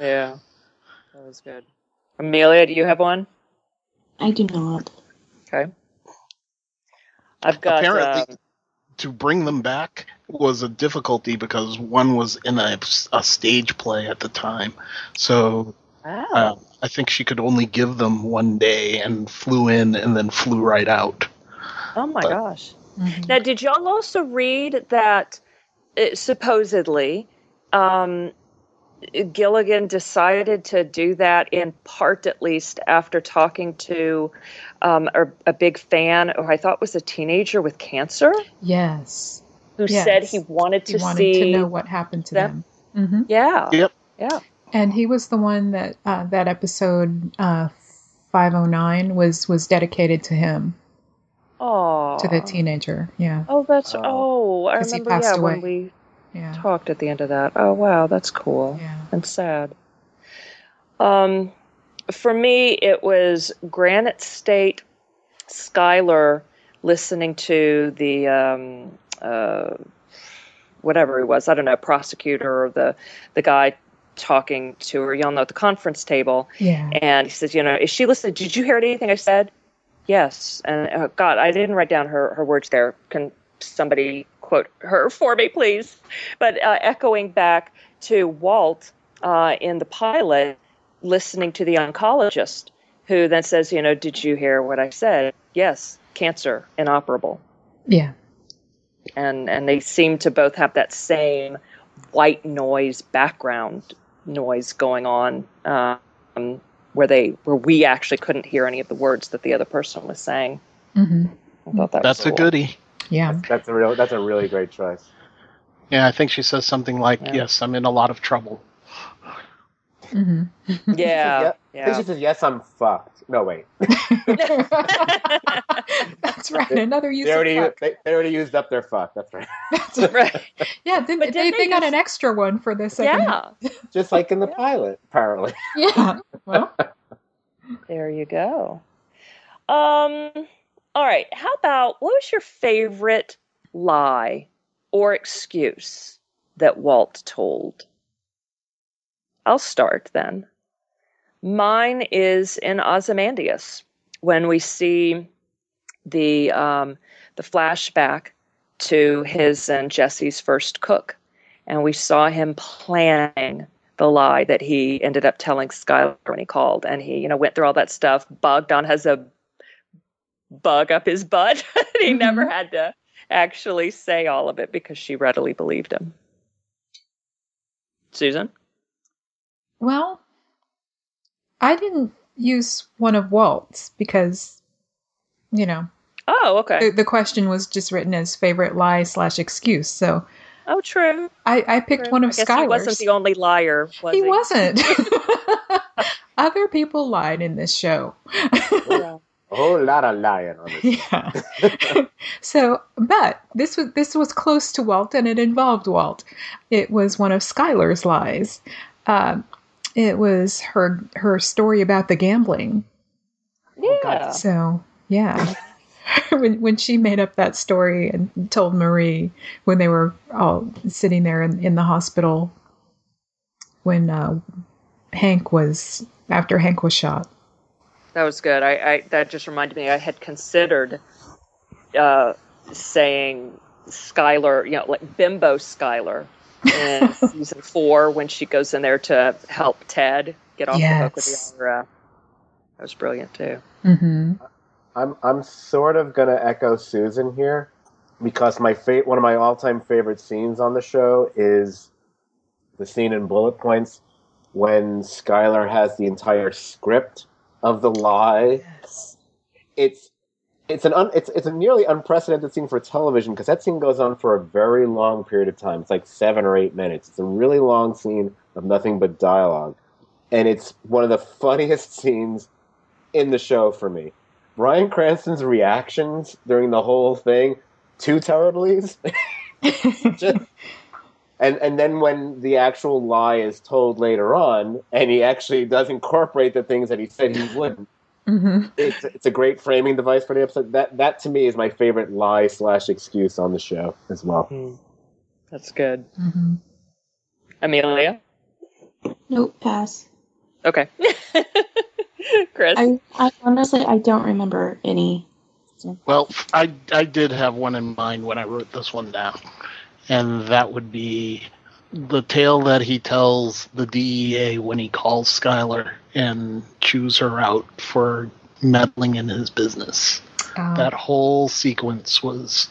Yeah, that was good. Amelia, do you have one? I do not. Okay. I've got. Apparently, um, to bring them back was a difficulty because one was in a, a stage play at the time. So wow. uh, I think she could only give them one day and flew in and then flew right out. oh my but- gosh. Mhm. Now, did y'all also read that uh, supposedly um, Gilligan decided to do that in part, at least, after talking to um, a, a big fan, who I thought was a teenager with cancer, Yes. who Yes. said he wanted He to wanted see to know what happened to them. them. hmm Yeah. Yep. Yeah. And he was the one that uh, that episode uh, 509 was was dedicated to him, Oh. to the teenager. Yeah. Oh, that's Oh. oh, I 'Cause he remember. passed Yeah, when we Yeah. talked at the end of that. Oh, wow, that's cool. Yeah. and sad. Um, for me, it was Granite State, Skyler listening to the um, uh, whatever he was. I don't know, prosecutor or the the guy talking to her. Y'all know at the conference table, Yeah. and he says, "You know, is she listening? Did you hear anything I said?" Yes, and uh, God, I didn't write down her her words there. Can somebody quote her for me, please? But uh, echoing back to Walt uh, in the pilot, listening to the oncologist, who then says, "You know, did you hear what I said?" Yes, cancer, inoperable, Yeah. and and they seem to both have that same white noise background noise going on. Um, where they where we actually couldn't hear any of the words that the other person was saying. hmm I thought that That's was a cool. goodie. Yeah. That's a real. That's a really great choice. Yeah, I think she says something like, Yeah. "Yes, I'm in a lot of trouble." hmm Yeah, I think she says, "Yes, I'm fucked." No, wait. That's right. Another use They of already, fuck. they, they already used up their fuck. That's right. That's right. right. Yeah, they, But didn't they, they got use- an extra one for the second. Yeah. Just like in the Yeah. pilot, apparently. Yeah. Well, There you go. Um. All right. How about what was your favorite lie or excuse that Walt told? I'll start then. Mine is in Ozymandias when we see the um, the flashback to his and Jesse's first cook, and we saw him planning the lie that he ended up telling Skyler when he called, and he you know went through all that stuff. Bogdan has a bug up his butt. he never Mhm. had to actually say all of it because she readily believed him. Susan. well, I didn't use one of Walt's because, you know, Oh, okay. the, the question was just written as favorite lie slash excuse. So Oh, true. I, I picked true. one of I he wasn't the only liar, was he? he wasn't. Other people lied in this show. Yeah. A whole lot of lying on this. yeah. so, but this was this was close to Walt, and it involved Walt. It was one of Skyler's lies. Um, it was her her story about the gambling. God. Yeah. So, yeah. when when she made up that story and told Marie when they were all sitting there in, in the hospital when uh, Hank was after Hank was shot. That was good. I, I that just reminded me. I had considered uh, saying Skyler, you know, like Bimbo Skyler in season four when she goes in there to help Ted get off the hook with the IRA. That was brilliant too. Mm-hmm. I'm I'm sort of gonna echo Susan here because my fa- one of my all time favorite scenes on the show is the scene in Bullet Points when Skyler has the entire script of the lie. Yes. It's it's an un, it's it's a nearly unprecedented scene for television because that scene goes on for a very long period of time. It's like seven or eight minutes. It's a really long scene of nothing but dialogue, and it's one of the funniest scenes in the show for me. Bryan Cranston's reactions during the whole thing to Terribly's, just, and and then when the actual lie is told later on, and he actually does incorporate the things that he said he wouldn't. hmm It's it's a great framing device for the episode. That that to me is my favorite lie slash excuse on the show as well. That's good. hmm Amelia. Nope, pass. Okay. Chris. I, I honestly I don't remember any. Well, I I did have one in mind when I wrote this one down, and that would be the tale that he tells the DEA when he calls Skyler and chews her out for meddling in his business. Um, That whole sequence was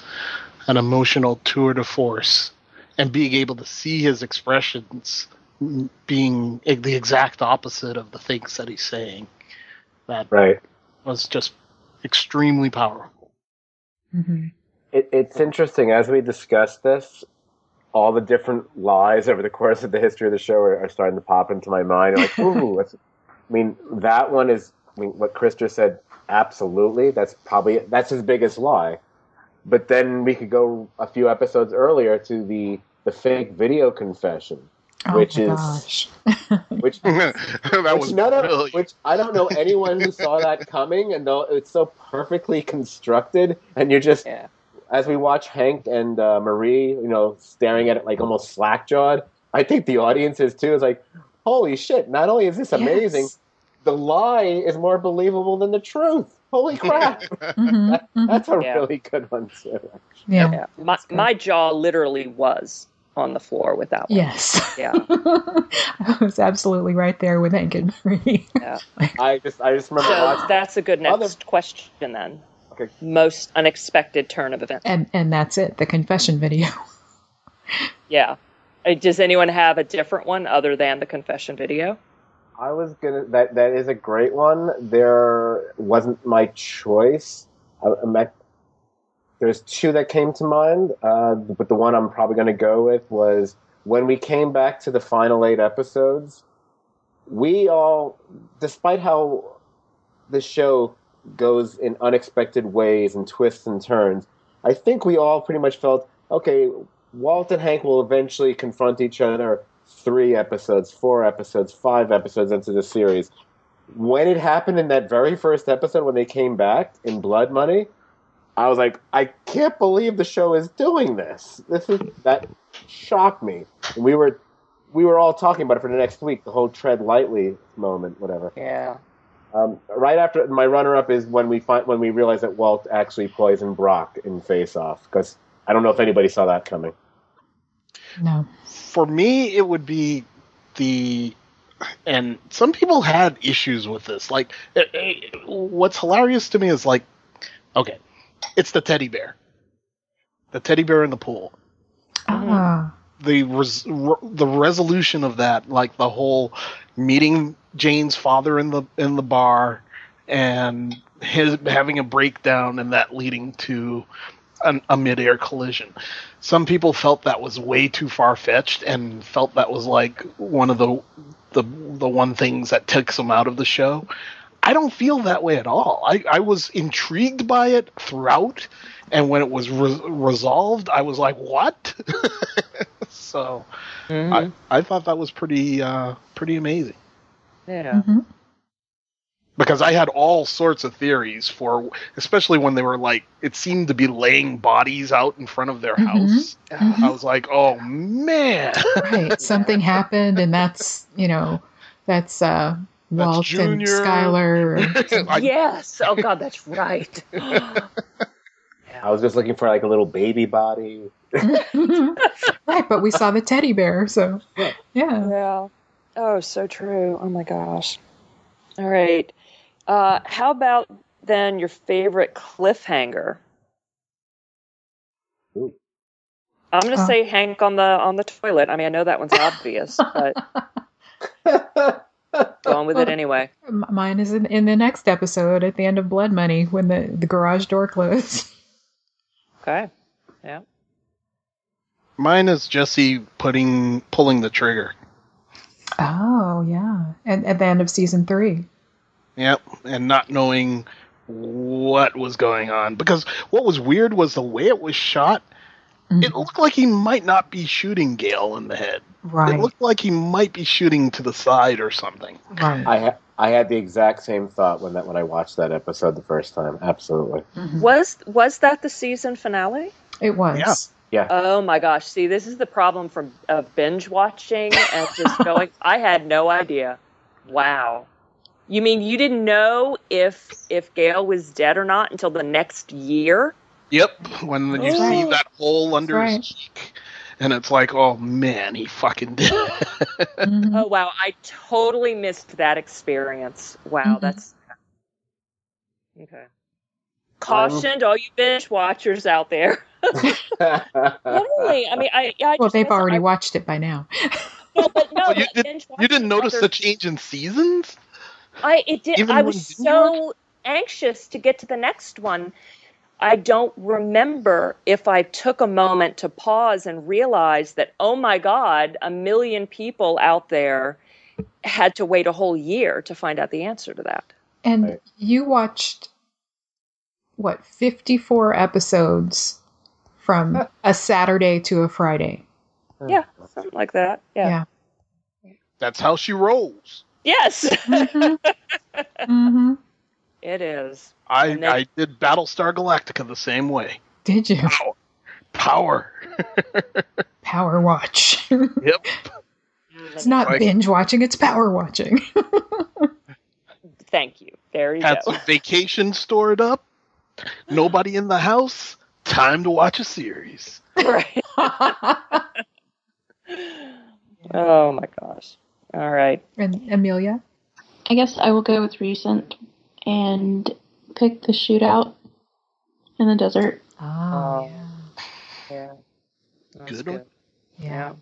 an emotional tour de force, and being able to see his expressions being the exact opposite of the things that he's saying, that Right. was just extremely powerful. mhm. It, it's interesting as we discuss this. All the different lies over the course of the history of the show are, are starting to pop into my mind. Like, ooh, that's, I mean, that one is. I mean, what Chris just said. Absolutely, that's probably that's his biggest lie. But then we could go a few episodes earlier to the the fake video confession, Oh Which my is- gosh. which that which was none of- which I don't know anyone who saw that coming, and though it's so perfectly constructed, and you're just yeah. As we watch Hank and uh, Marie, you know, staring at it like almost slack jawed. I think the audience is too. Is like, holy shit! Not only is this amazing, Yes. the lie is more believable than the truth. Holy crap! Mhm, mhm. That's a Yeah. really good one too. yeah. Yeah. My my jaw literally was on the floor with that one. Yes. Yeah. I was absolutely right there with Hank and Marie. I just, I just remember So watching. that's a good next Other- question then. Okay. Most unexpected turn of events. and and that's it. The confession video. Yeah. Uh, Does anyone have a different one other than the confession video? I was gonna. That that is a great one. There wasn't my choice. I, I'm there's two that came to mind, uh, but the one I'm probably going to go with was when we came back to the final eight episodes. We all, despite how the show goes in unexpected ways and twists and turns, I think we all pretty much felt okay. Walt and Hank will eventually confront each other three episodes, four episodes, five episodes into the series. When it happened in that very first episode when they came back in Blood Money, I was like, I can't believe the show is doing this. This is that shocked me. We were we were all talking about it for the next week, the whole tread lightly moment, whatever. Yeah. Um, right after my runner up is when we find when we realize that Walt actually poisoned Brock in Face Off because I don't know if anybody saw that coming. No. For me, it would be the. And some people had issues with this. Like, eh, eh, what's hilarious to me is like, okay, it's the teddy bear, the teddy bear in the pool. Ah. the res- re- the resolution of that, like the whole meeting Jane's father in the in the bar, and his having a breakdown, and that leading to an, a midair collision. Some people felt that was way too far fetched, and felt that was like one of the the the one things that takes them out of the show. I don't feel that way at all. I, I was intrigued by it throughout, and when it was re- resolved, I was like, "What?" so Mhm. I, I thought that was pretty uh, pretty amazing yeah. Mhm. because I had all sorts of theories for, especially when they were like, it seemed to be laying bodies out in front of their Mhm. house. Mhm. I was like, "Oh man!" Right. Something happened, and that's you know, that's uh, Walt and Junior. Skyler. I- yes. Oh God, that's right. I was just looking for like a little baby body. right, but we saw the teddy bear, so Yeah. yeah. Yeah. Oh, so true. Oh my gosh. All right. Uh, how about then your favorite cliffhanger? Ooh. I'm gonna Oh. say Hank on the on the toilet. I mean, I know that one's obvious, but go on with it anyway. Mine is in, in the next episode at the end of Blood Money when the, the garage door closed. Okay. Yeah. Mine is Jesse putting pulling the trigger. Oh yeah, and at the end of season three. Yep, and not knowing what was going on because what was weird was the way it was shot. Mm. It looked like he might not be shooting Gale in the head. Right, It looked like he might be shooting to the side or something. right. I ha- I had the exact same thought when that when I watched that episode the first time. Absolutely. Mhm. Was was that the season finale? It was. Yeah. Yeah. Oh my gosh! See, this is the problem from of binge watching and just going. I had no idea. Wow. You mean you didn't know if if Gale was dead or not until the next year? Yep, when you Oh. see that hole under right. his cheek, and it's like, oh man, he fucking did. it. Mhm. Oh wow! I totally missed that experience. Wow, Mhm. that's okay. Um, Cautioned all you binge watchers out there. Literally, I mean, I, I well, just they've missed already I- watched it by now. No, but no, Oh, you did, you didn't notice other- the change in seasons? I it did. Even I was so anxious to get to the next one. I don't remember if I took a moment to pause and realize that oh my god, a million people out there had to wait a whole year to find out the answer to that. And Right. you watched what 54 episodes from a Saturday to a Friday. Yeah, something like that. Yeah. yeah. That's how she rolls. Yes, Mhm. Mhm. it is. I And then- I did Battlestar Galactica the same way. Did you Power, power. power watch? Yep. it's not Like- binge watching; it's power watching. Thank you. There you Had go. some vacation stored up. Nobody in the house. Time to watch a series. right. Oh my gosh. All right. and Amelia, I guess I will go with recent and pick the shootout in the desert. Oh. Yeah. That's Good one. yeah.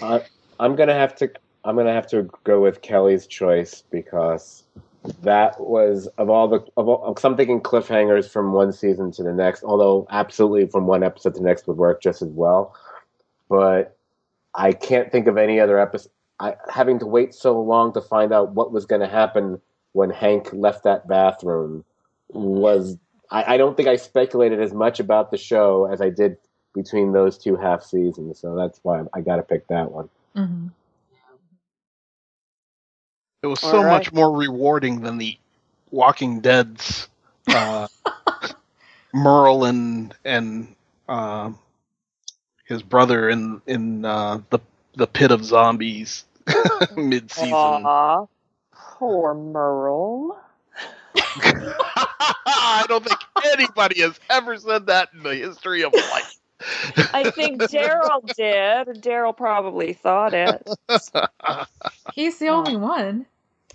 Uh, I'm gonna have to. I'm gonna have to go with Kelly's choice because that was of all the of all. I'm thinking cliffhangers from one season to the next. Although absolutely from one episode to the next would work just as well. But I can't think of any other episode. I having to wait so long to find out what was going to happen when Hank left that bathroom was. I, I don't think I speculated as much about the show as I did between those two half seasons. So that's why I got to pick that one. hmm It was so right. much more rewarding than the Walking Dead's uh, Merle and and uh, his brother in in uh, the the pit of zombies mid season. Poor Merle. I don't think anybody has ever said that in the history of life. I think Daryl did. Daryl probably thought it. He's the only one.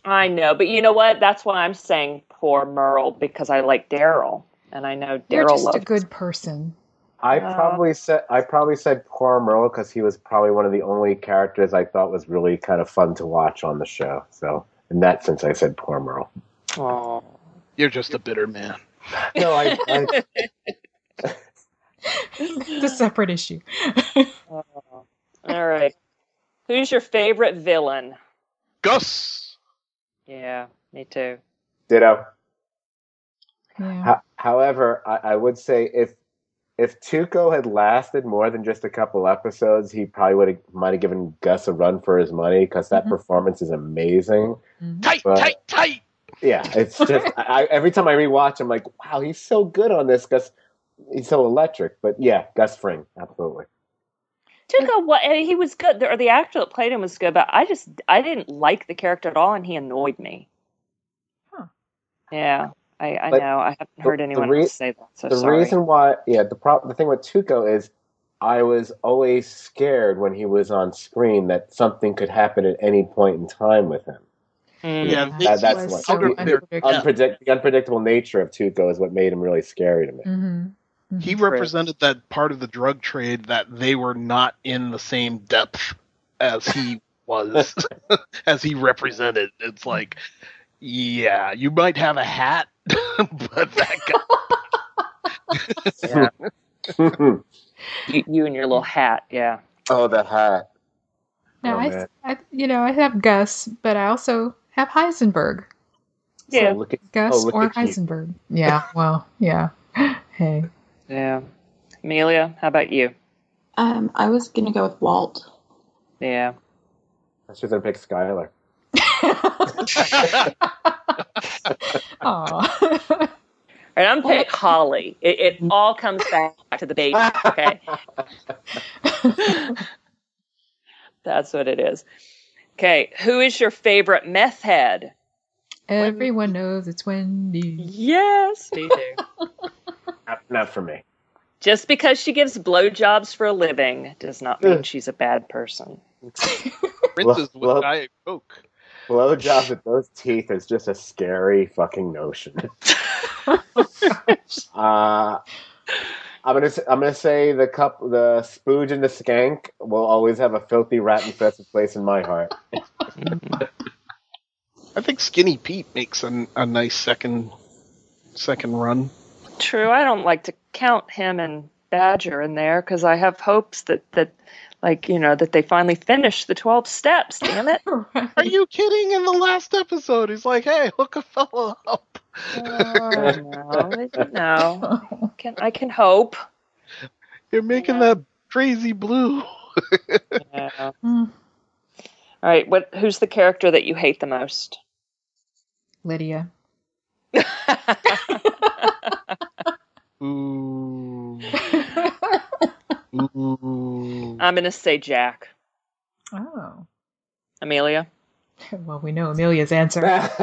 I know, but you know what? That's why I'm saying poor Merle because I like Daryl, and I know You're Daryl just a loves. good person. I Uh, probably said I probably said poor Merle because he was probably one of the only characters I thought was really kind of fun to watch on the show. So in that sense, I said poor Merle. Aw. You're just a bitter man. No, I, I it's a separate issue. All right. Who's your favorite villain? Gus. Yeah, me too. ditto. yeah. Ho- however, I, I would say if if Tuco had lasted more than just a couple episodes, he probably would have might have given Gus a run for his money because that Mhm. performance is amazing. Mhm. Tight, But- tight, tight. Yeah, it's just I, I, every time I rewatch, I'm like, wow, he's so good on this. Gus, he's so electric. But yeah, Gus Fring, absolutely. Tuco, what he was good, or the actor that played him was good, but I just I didn't like the character at all, and he annoyed me. Huh. Yeah, I, I But know. I haven't heard the anyone rea- else say that. So the sorry. reason why, yeah, the problem, the thing with Tuco is, I was always scared when he was on screen that something could happen at any point in time with him. Mm. Yeah, That- that- that's what- so out of their- unpredictable. Unpredict- the unpredictable nature of Tuco is what made him really scary to me. Mhm. He mm-hmm. represented that part of the drug trade that they were not in the same depth as he was, as he represented. It's like, yeah, you might have a hat, but that guy. You, you and your little hat. Yeah. oh, the hat. Now, Oh, I. I, you know, I have Gus, but I also have Heisenberg. Yeah. So look at, Gus Oh, look or at you. Heisenberg. Yeah. Well, yeah. Hey. Yeah. Amelia, how about you? Um, I was gonna go with Walt. Yeah. I should have picked Skyler. Aw. All right, I'm pick Holly. It, it all comes back to the baby. Okay, that's what it is. Okay, who is your favorite meth head? Everyone knows it's Wendy. Yes, me too. Not, not for me. Just because she gives blowjobs for a living does not mean she's a bad person. Princess with well- Diet Coke. Blowjobs with those teeth is just a scary fucking notion. uh, I'm gonna s- I'm gonna say the cup, the spooge and the skank will always have a filthy rat infested place in my heart. I think Skinny Pete makes a, a nice second second run. True, I don't like to count him and Badger in there because I have hopes that that, like you know, that they finally finish the twelve steps. Damn it! Right. Are you kidding? In the last episode, he's like, "Hey, hook a fella up." Oh, no, no. Can I can hope. You're making Yeah. that crazy blue. Yeah. Mm, All right, what? Who's the character that you hate the most? Lydia. Ooh. Ooh. I'm gonna say Jack. oh. Amelia. Well, we know Amelia's answer.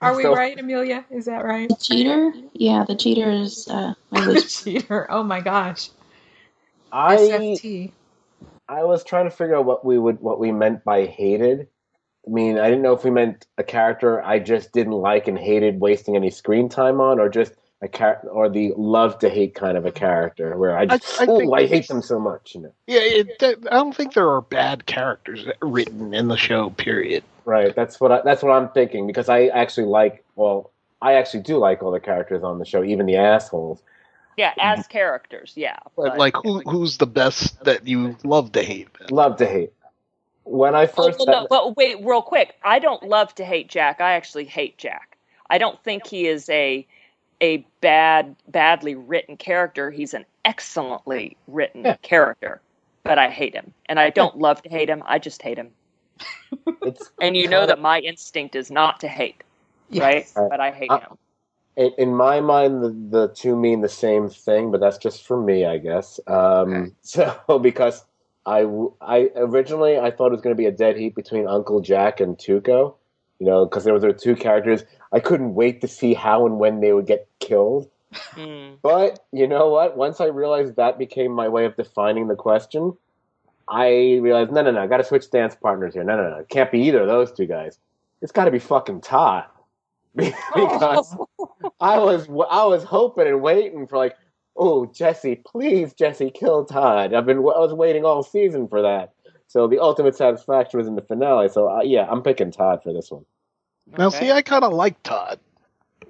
Are we So- right, Amelia? Is that right? The cheater? Yeah, the cheater is uh, my least. Cheater. Oh my gosh. I SFT. I was trying to figure out what we would what we meant by hated. I mean, I didn't know if we meant a character I just didn't like and hated wasting any screen time on, or just a char- or the love to hate kind of a character where I just I oh think- I hate them so much. You know, Yeah, it, that- I don't think there are bad characters written in the show. Period. right? That's what I, that's what I'm thinking because I actually like well, I actually do like all the characters on the show, even the assholes. Yeah, as characters. Yeah. But like, who who's the best that you love to hate? Love to hate. When I Oh, first well, no, well, wait, real quick. I don't love to hate Jack. I actually hate Jack. I don't think he is a a bad, badly written character. He's an excellently written Yeah. character, but I hate him, and I don't love to hate him. I just hate him, it's and you know Kinda- that my instinct is not to hate, Yes. right? Right. But I hate Uh, him. in, in my mind, the, the two mean the same thing, but that's just for me, I guess. Um, So because I, I originally I thought it was going to be a dead heat between Uncle Jack and Tuco, you know, because there were two characters. I couldn't wait to see how and when they would get killed. Mm. But you know what? Once I realized that became my way of defining the question, I realized no, no, no, I got to switch dance partners here. No, no, no, it can't be either of those two guys. It's got to be fucking Todd. because I was I was hoping and waiting for like, oh Jesse, please Jesse, kill Todd. I've been I was waiting all season for that. So the ultimate satisfaction was in the finale. So uh, yeah, I'm picking Todd for this one. Now, Okay. see, I kind of like Todd.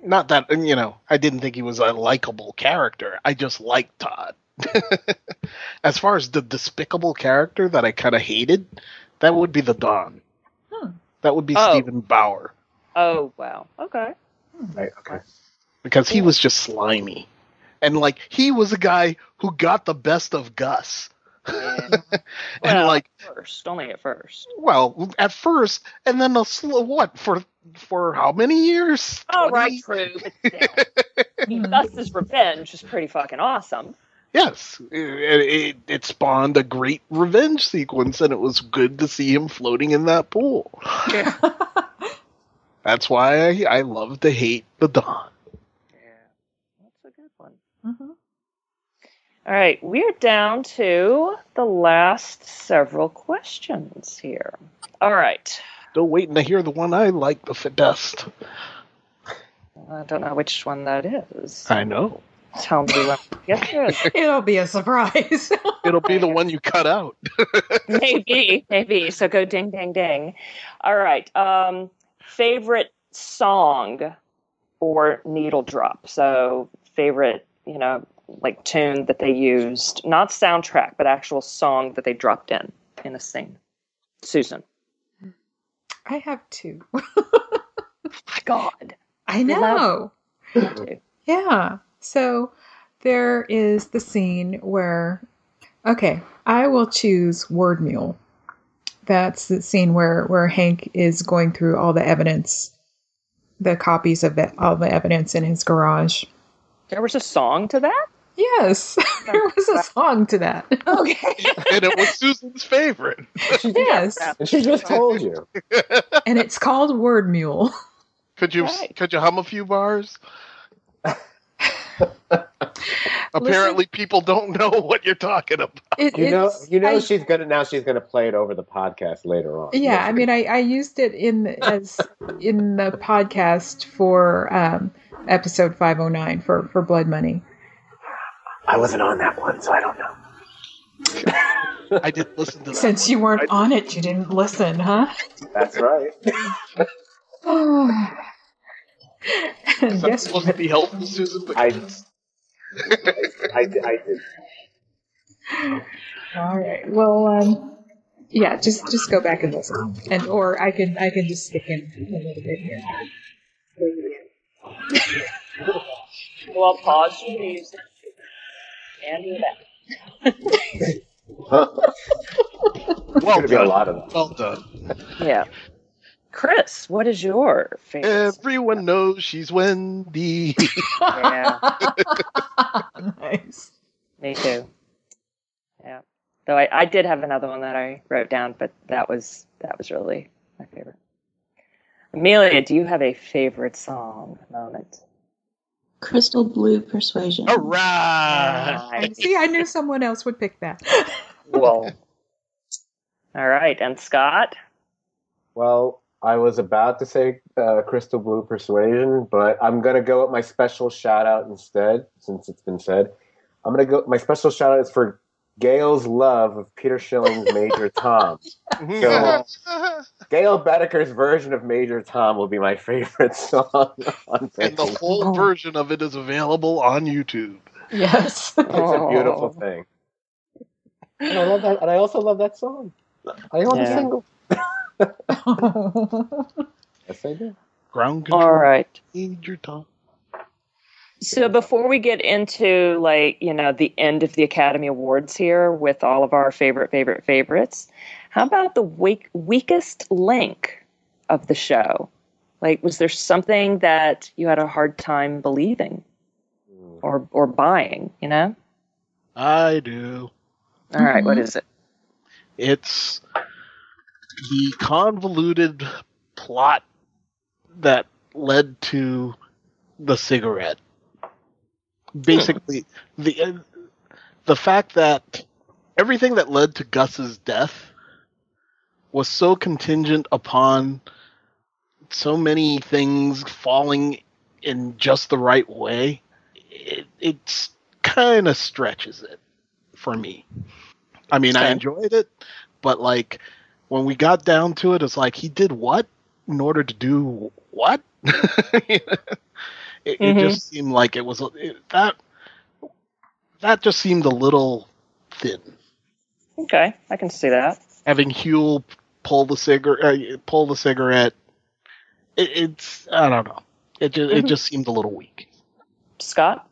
Not that you know, I didn't think he was a likable character. I just liked Todd. as far as the despicable character that I kind of hated, that would be the Don. Hmm. That would be Oh. Steven Bauer Oh wow. Okay. Right? Okay. because he was just slimy, and like he was a guy who got the best of Gus. Yeah. and Well, like first, only at first. well at first and then a slow what for for how many years Oh, 20? right, true, but still. I mean, hmm. Gus's revenge is pretty fucking awesome. yes it, it, it spawned a great revenge sequence and it was good to see him floating in that pool Yeah. that's why i, I love to hate the Don Yeah, that's a good one. Mhm. All right, we're down to the last several questions here. All right. still waiting to hear the one i like the f- best I don't know which one that is. i know Tell me when we get there. It'll be a surprise. it'll be the one you cut out maybe, maybe. So go ding, ding, ding. All right. Um, favorite song or needle drop. So favorite, you know, like tune that they used, not soundtrack, but actual song that they dropped in in a scene. Susan. I have two. My God. I know. Yeah. So there is the scene where, okay, I will choose Word Mule. That's the scene where, where Hank is going through all the evidence the copies of all the evidence in his garage. There was a song to that? Yes, there was a song to that. Okay. and it was Susan's favorite. Yes, And she just told you. and it's called Word Mule. Could you Right. could you hum a few bars? Apparently, people don't know what you're talking about. It, You know, you know I- she's gonna now. She's gonna play it over the podcast later on. Yeah, I mean, I, I used it in as in the podcast for um, episode five oh nine for for Blood Money. I wasn't on that one, so I don't know. I didn't listen to that. Since you weren't on it, you didn't listen, huh? That's right. And Something guess supposed to be helpful, Susan, but I, I, I did. All right. Well, um, yeah, just just go back and listen, and or I can I can just stick in a little bit here. Well, pause your music and do that. well Gonna a done. lot of. Well done. Yeah. Chris, what is your favorite? Everyone knows she's Wendy. Yeah. nice. Me too. Yeah. Though I, I did have another one that I wrote down, but that was that was really my favorite. Amelia, do you have a favorite song moment? Crystal Blue Persuasion. All right. Nice. See, I knew someone else would pick that. Well. All right, and Scott. Well, I was about to say uh, Crystal Blue Persuasion, but I'm gonna go with my special shout out instead, since it's been said. I'm gonna go. My special shout out is for Gale's love of Peter Schilling's Major Tom. So- Gale Boetticher's version of Major Tom will be my favorite song on and the whole version of it is available on YouTube. Yes. It's a beautiful Oh. thing. And I love that. And I also love that song. I own the Yeah. single. Yes, I do. Ground control. All right. Major Tom. So before we get into like, you know, the end of the Academy Awards here with all of our favorite favorite favorites, how about the weak, weakest link of the show? Like was there something that you had a hard time believing hmm. or or buying, you know? I do. All right, what mm-hmm. is it? It's the convoluted plot that led to the cigarette. Basically, the uh, the fact that everything that led to Gus's death was so contingent upon so many things falling in just the right way. It it's kind of stretches it for me. I mean, I enjoyed it, but like when we got down to it, it's like he did what in order to do what? it, it Mhm. just seemed like it was it, that that just seemed a little thin. Okay, I can see that. Having Huell pull the cigarette, uh, pull the cigarette, it, it's I don't know. It just it Mhm. just seemed a little weak. Scott?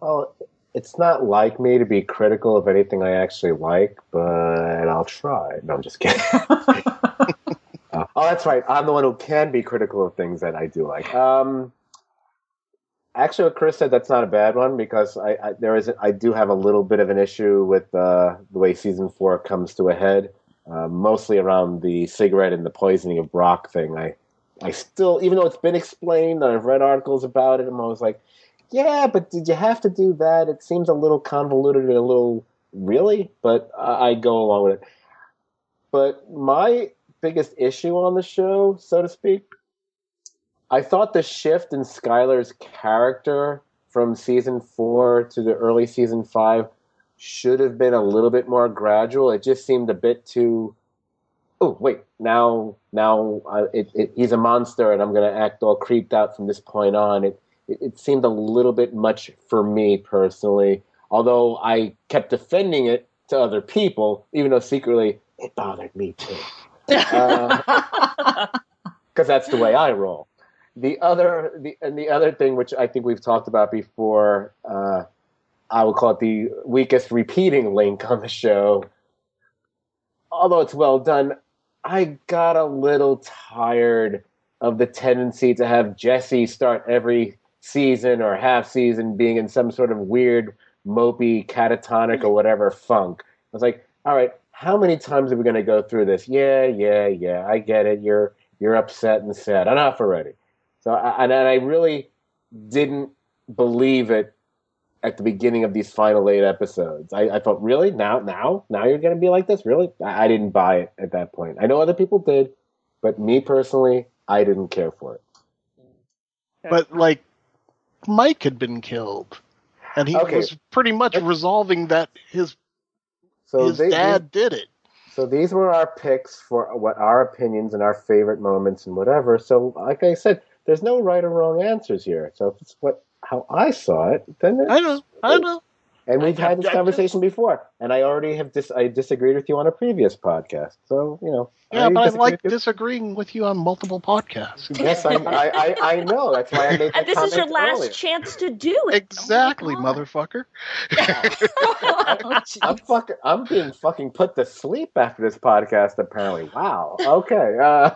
Well, it's not like me to be critical of anything I actually like, but I'll try. No, I'm just kidding. Uh, oh, that's right. I'm the one who can be critical of things that I do like. Um, actually, what Chris said that's not a bad one because I, I there is I do have a little bit of an issue with uh, the way season four comes to a head, uh, mostly around the cigarette and the poisoning of Brock thing. I I still, even though it's been explained, and I've read articles about it, I'm always like, yeah, but did you have to do that? It seems a little convoluted and a little really, but I, I go along with it. But my biggest issue on the show, so to speak, I thought the shift in Skyler's character from season four to the early season five should have been a little bit more gradual. It just seemed a bit too. Oh wait, now now uh, it, it, he's a monster, and I'm going to act all creeped out from this point on. It, it it seemed a little bit much for me personally. Although I kept defending it to other people, even though secretly it bothered me too Uh, because that's the way I roll. The other, the and the other thing, which I think we've talked about before, uh, I would call it the weakest repeating link on the show. Although it's well done, I got a little tired of the tendency to have Jesse start every season or half season being in some sort of weird, mopey, catatonic or whatever funk. I was like, all right, how many times are we going to go through this? Yeah, yeah, yeah. I get it. You're you're upset and sad. Enough already. So, I, and I really didn't believe it at the beginning of these final eight episodes. I, I thought, really? Now, now, now you're going to be like this? Really? I, I didn't buy it at that point. I know other people did, but me personally, I didn't care for it. But like, Mike had been killed, and he Okay. was pretty much resolving that his So his they, dad did it. So these were our picks for what our opinions and our favorite moments and whatever. So, like I said, there's no right or wrong answers here. So if it's what how I saw it, then it's, I know, I know. And we've I- had this I- conversation before, and I already have dis- I disagreed with you on a previous podcast. So you know, Yeah, but I like with disagreeing with you on multiple podcasts. Yes, I, I, I, I know. That's why I made. And this is your last earlier. chance to do it. Exactly, Oh my God. motherfucker. Oh, I'm fucking. I'm being fucking put to sleep after this podcast. Apparently, wow. Okay. Uh,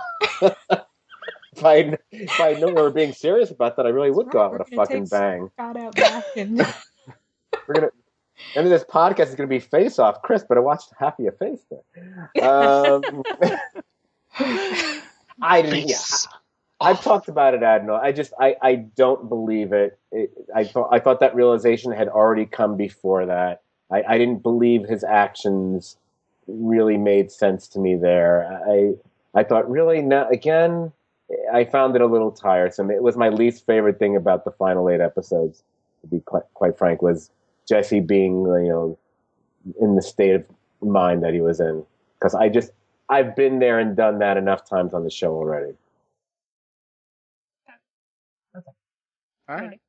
if I if I knew we were being serious about that, I really would go out with a We're gonna fucking bang. Got out back and We're gonna. I mean, this podcast is gonna be face off, Chris. But I watched half of your face there. Um, I didn't. Yeah, Face. I've talked about it, Admiral. I just I, I don't believe it. it. I thought I thought that realization had already come before that. I, I didn't believe his actions really made sense to me there. I I thought really now again I found it a little tiresome. It was my least favorite thing about the final eight episodes. To be quite quite frank, was Jesse being you know in the state of mind that he was in because I just I've been there and done that enough times on the show already. All right.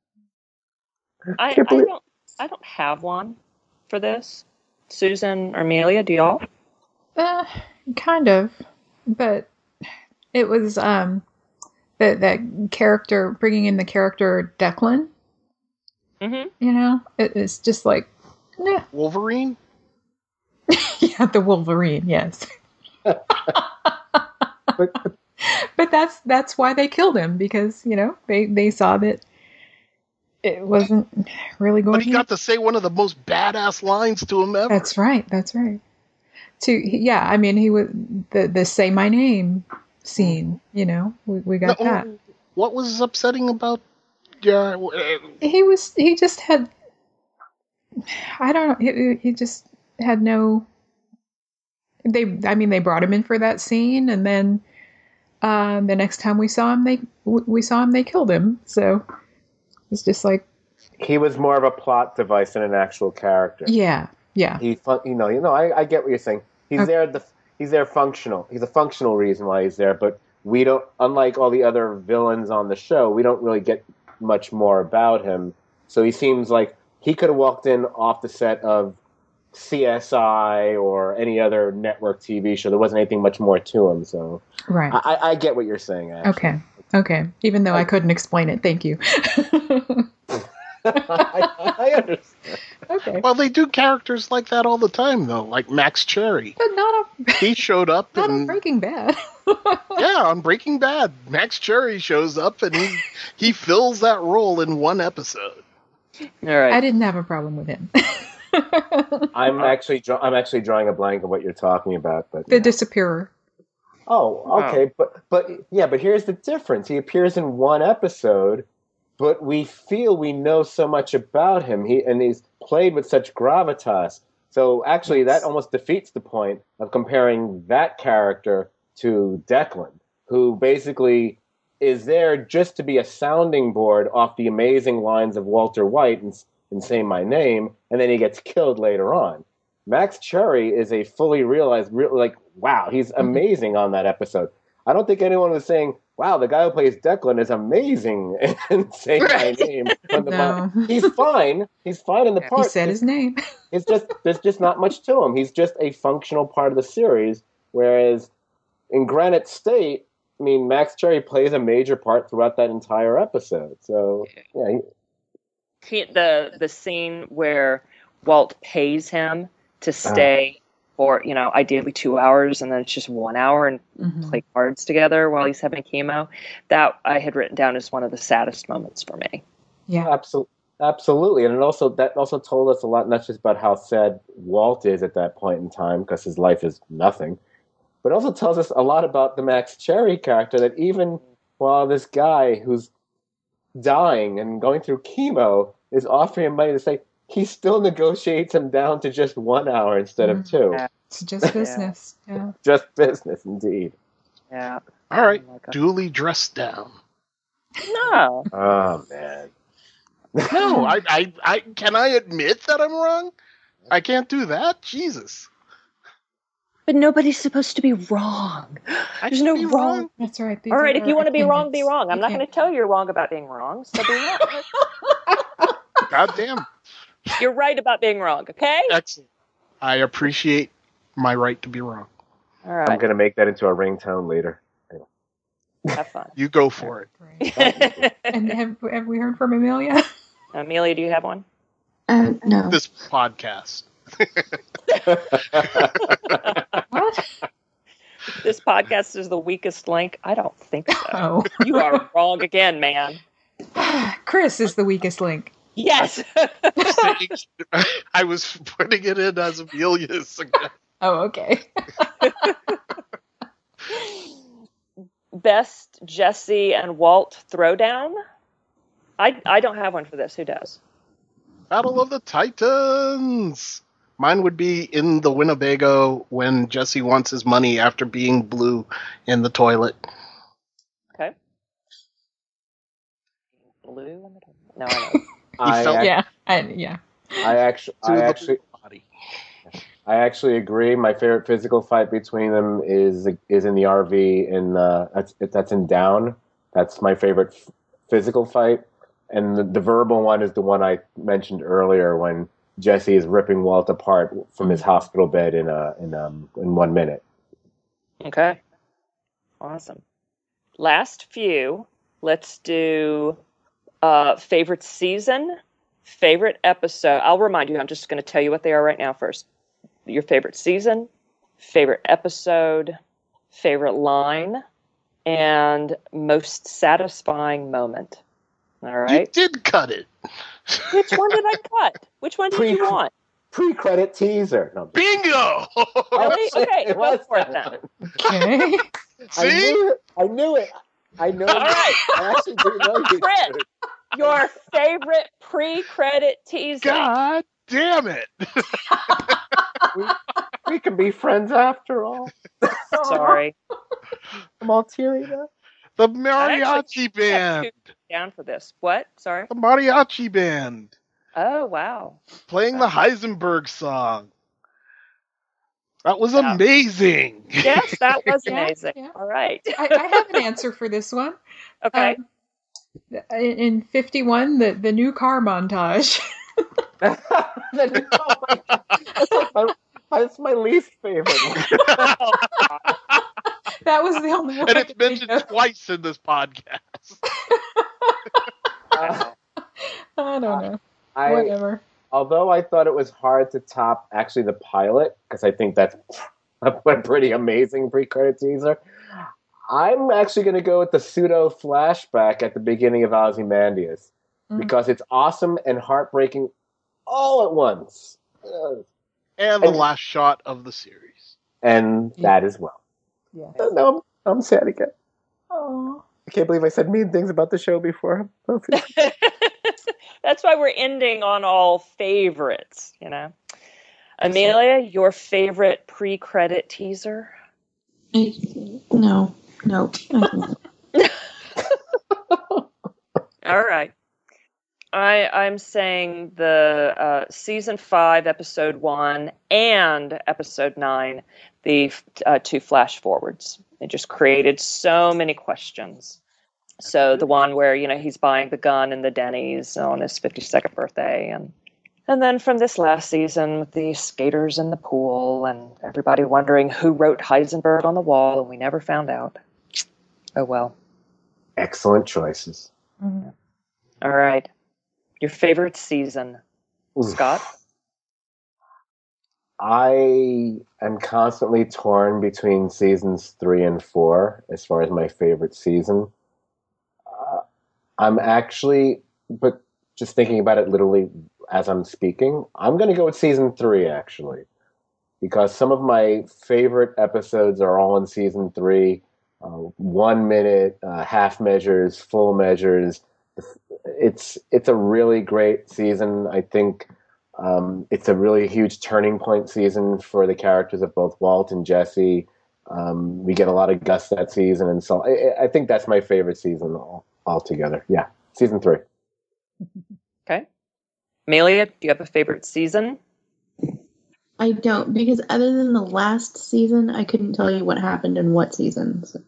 I, I Can't believe- don't I don't have one for this. Susan or Amelia, do y'all? Uh, kind of, but it was um that that character bringing in the character Declan. Mm-hmm. You know, it, it's just like, nah. Wolverine. yeah, the Wolverine, yes. But- but that's that's why they killed him because you know they they saw that it wasn't really going. But he got to say one of the most badass lines to him ever. That's right. That's right. To yeah, I mean, he was the the say my name scene. You know, we we got No, that. What was upsetting about? Yeah, uh, He was he just had. I don't know. He, he just had no. They, I mean, they brought him in for that scene, and then um, the next time we saw him, they we saw him, they killed him. So it's just like, he was more of a plot device than an actual character. yeah, yeah, He, fun- you know, you know, I, I get what you're saying. He's Okay. there. The he's there functional. He's a functional reason why he's there. But we don't, unlike all the other villains on the show, we don't really get much more about him. So he seems like he could have walked in off the set of CSI or any other network TV show. There wasn't anything much more to him. So right. I, I- I get what you're saying. Actually. Okay. Okay. Even though I couldn't explain it, thank you. I, I understand. okay. well, they do characters like that all the time, though. Like Max Cherry, But not a he showed up not a and Breaking Bad. yeah, on Breaking Bad, Max Cherry shows up and he he fills that role in one episode. All right. I didn't have a problem with him. I'm actually I'm actually drawing a blank of what you're talking about, but the disappearer. oh, okay, but but yeah, but here's the difference. He appears in one episode, but we feel we know so much about him. He and he's played with such gravitas. So actually, Yes. that almost defeats the point of comparing that character to Declan, who basically is there just to be a sounding board off the amazing lines of Walter White and, and say my name, and then he gets killed later on. Max Cherry is a fully realized, real, like, wow, he's mm-hmm. amazing on that episode. I don't think anyone was saying, wow, the guy who plays Declan is amazing and saying Right. my name. on the No. He's fine. He's fine in the part. He said his name. It's just there's just not much to him. He's just a functional part of the series. Whereas in Granite State, I mean, Max Cherry plays a major part throughout that entire episode. So yeah, he, He- the the scene where Walt pays him to stay for you know ideally two hours, and then it's just one hour and Mhm. play cards together while he's having chemo. That I had written down as one of the saddest moments for me. Yeah. Absolutely, absolutely, and it also that also told us a lot, not just about how sad Walt is at that point in time because his life is nothing, but also tells us a lot about the Max Cherry character. That even while this guy who's dying and going through chemo is offering him money to say he still negotiates him down to just one hour instead of Mhm. two. Yeah. It's just business. Yeah. Just business, indeed. Yeah. All right, Oh duly dressed down. No. Oh man. No, I, I, I can I admit that I'm wrong. I can't do that. Jesus, But nobody's supposed to be wrong. I There's no be wrong. That's right. These All right, if you want to be wrong, be wrong. I'm You not going to tell you you're wrong about being wrong. So be wrong. God damn. you're right about being wrong. Okay. Excellent. I appreciate my right to be wrong. All I'm gonna make that into a ringtone later. Have fun. You go for it. Great. And have, have we heard from Amelia? Amelia, do you have one? Uh, no. This podcast. what? This podcast is the weakest link. I don't think so. Oh. You are wrong again, man. Chris is the weakest link. Yes. I was putting it in as Amelia's. Oh, okay. Best Jesse and Walt throwdown. I I don't have one for this. Who does? Battle of the Titans. Mine would be in the Winnebago when Jesse wants his money after being blue in the toilet. Okay. Blue. in the toilet. No, I know. I, felt- yeah. I, yeah. I actually, I actually, body. I actually agree. My favorite physical fight between them is is in the RV in uh, that's that's in Down. That's my favorite f- physical fight, and the, the verbal one is the one I mentioned earlier when Jesse is ripping Walt apart from his hospital bed in a in um in one minute. Okay. Awesome. Last few. Let's do uh, favorite season, favorite episode. I'll remind you, I'm just going to tell you what they are right now first. Your favorite season, favorite episode, favorite line, and most satisfying moment. All You did cut it. Which one did I cut? Which one did you want? Pre-credit teaser. No, Bingo! Really? Okay, It go was for it that then. one. Okay. I See? knew it. I knew it. I know. All right. I actually didn't know you. Chris. Your favorite pre-credit teaser. God damn it! We can be friends after all. Sorry. I'm all teary now. The I actually mariachi band. Down for this. What? Sorry. The mariachi band Oh wow. playing the Heisenberg song. That was Wow. amazing. Yes, that was Yeah, amazing. yeah. All right. I, I have an answer for this one. Okay. Um, in in 51, the, the new car montage. Then- oh my God. That's, my, that's my least favorite. that was the only one. and it's mentioned twice in this podcast. Uh, I don't know. I, Whatever. although I thought it was hard to top actually the pilot because I think that's a pretty amazing pre-credit teaser. I'm actually going to go with the pseudo flashback at the beginning of Ozymandias Mhm. because it's awesome and heartbreaking all at once, Uh, And the And- last shot of the series. and that as well. Yeah. Uh, No, I'm, I'm sad again. Oh. I can't believe I said mean things about the show before. That's why we're ending on all favorites, you know. Amelia, your favorite pre-credit teaser? No. No. All right. I I'm saying the uh, season five, episode one, and episode nine, the uh, two flash forwards. It just created so many questions. So the one where you know he's buying the gun in the Denny's on his 52nd birthday, and and then from this last season with the skaters in the pool and everybody wondering who wrote Heisenberg on the wall, and we never found out. Oh well. Excellent choices. Mhm. All right. Your favorite season, Oof. Scott? I am constantly torn between seasons three and four as far as my favorite season. I'm actually, but just thinking about it literally as I'm speaking, I'm going to go with season three actually, because some of my favorite episodes are all in season three. Uh, one minute, uh, half measures, full measures. It's it's a really great season. I think um, it's a really huge turning point season for the characters of both Walt and Jesse. Um, we get a lot of Gus that season, and so I, I think that's my favorite season all, altogether. Yeah, season three. Okay. Amelia, do you have a favorite season? I don't because other than the last season, I couldn't tell you what happened in what season. So.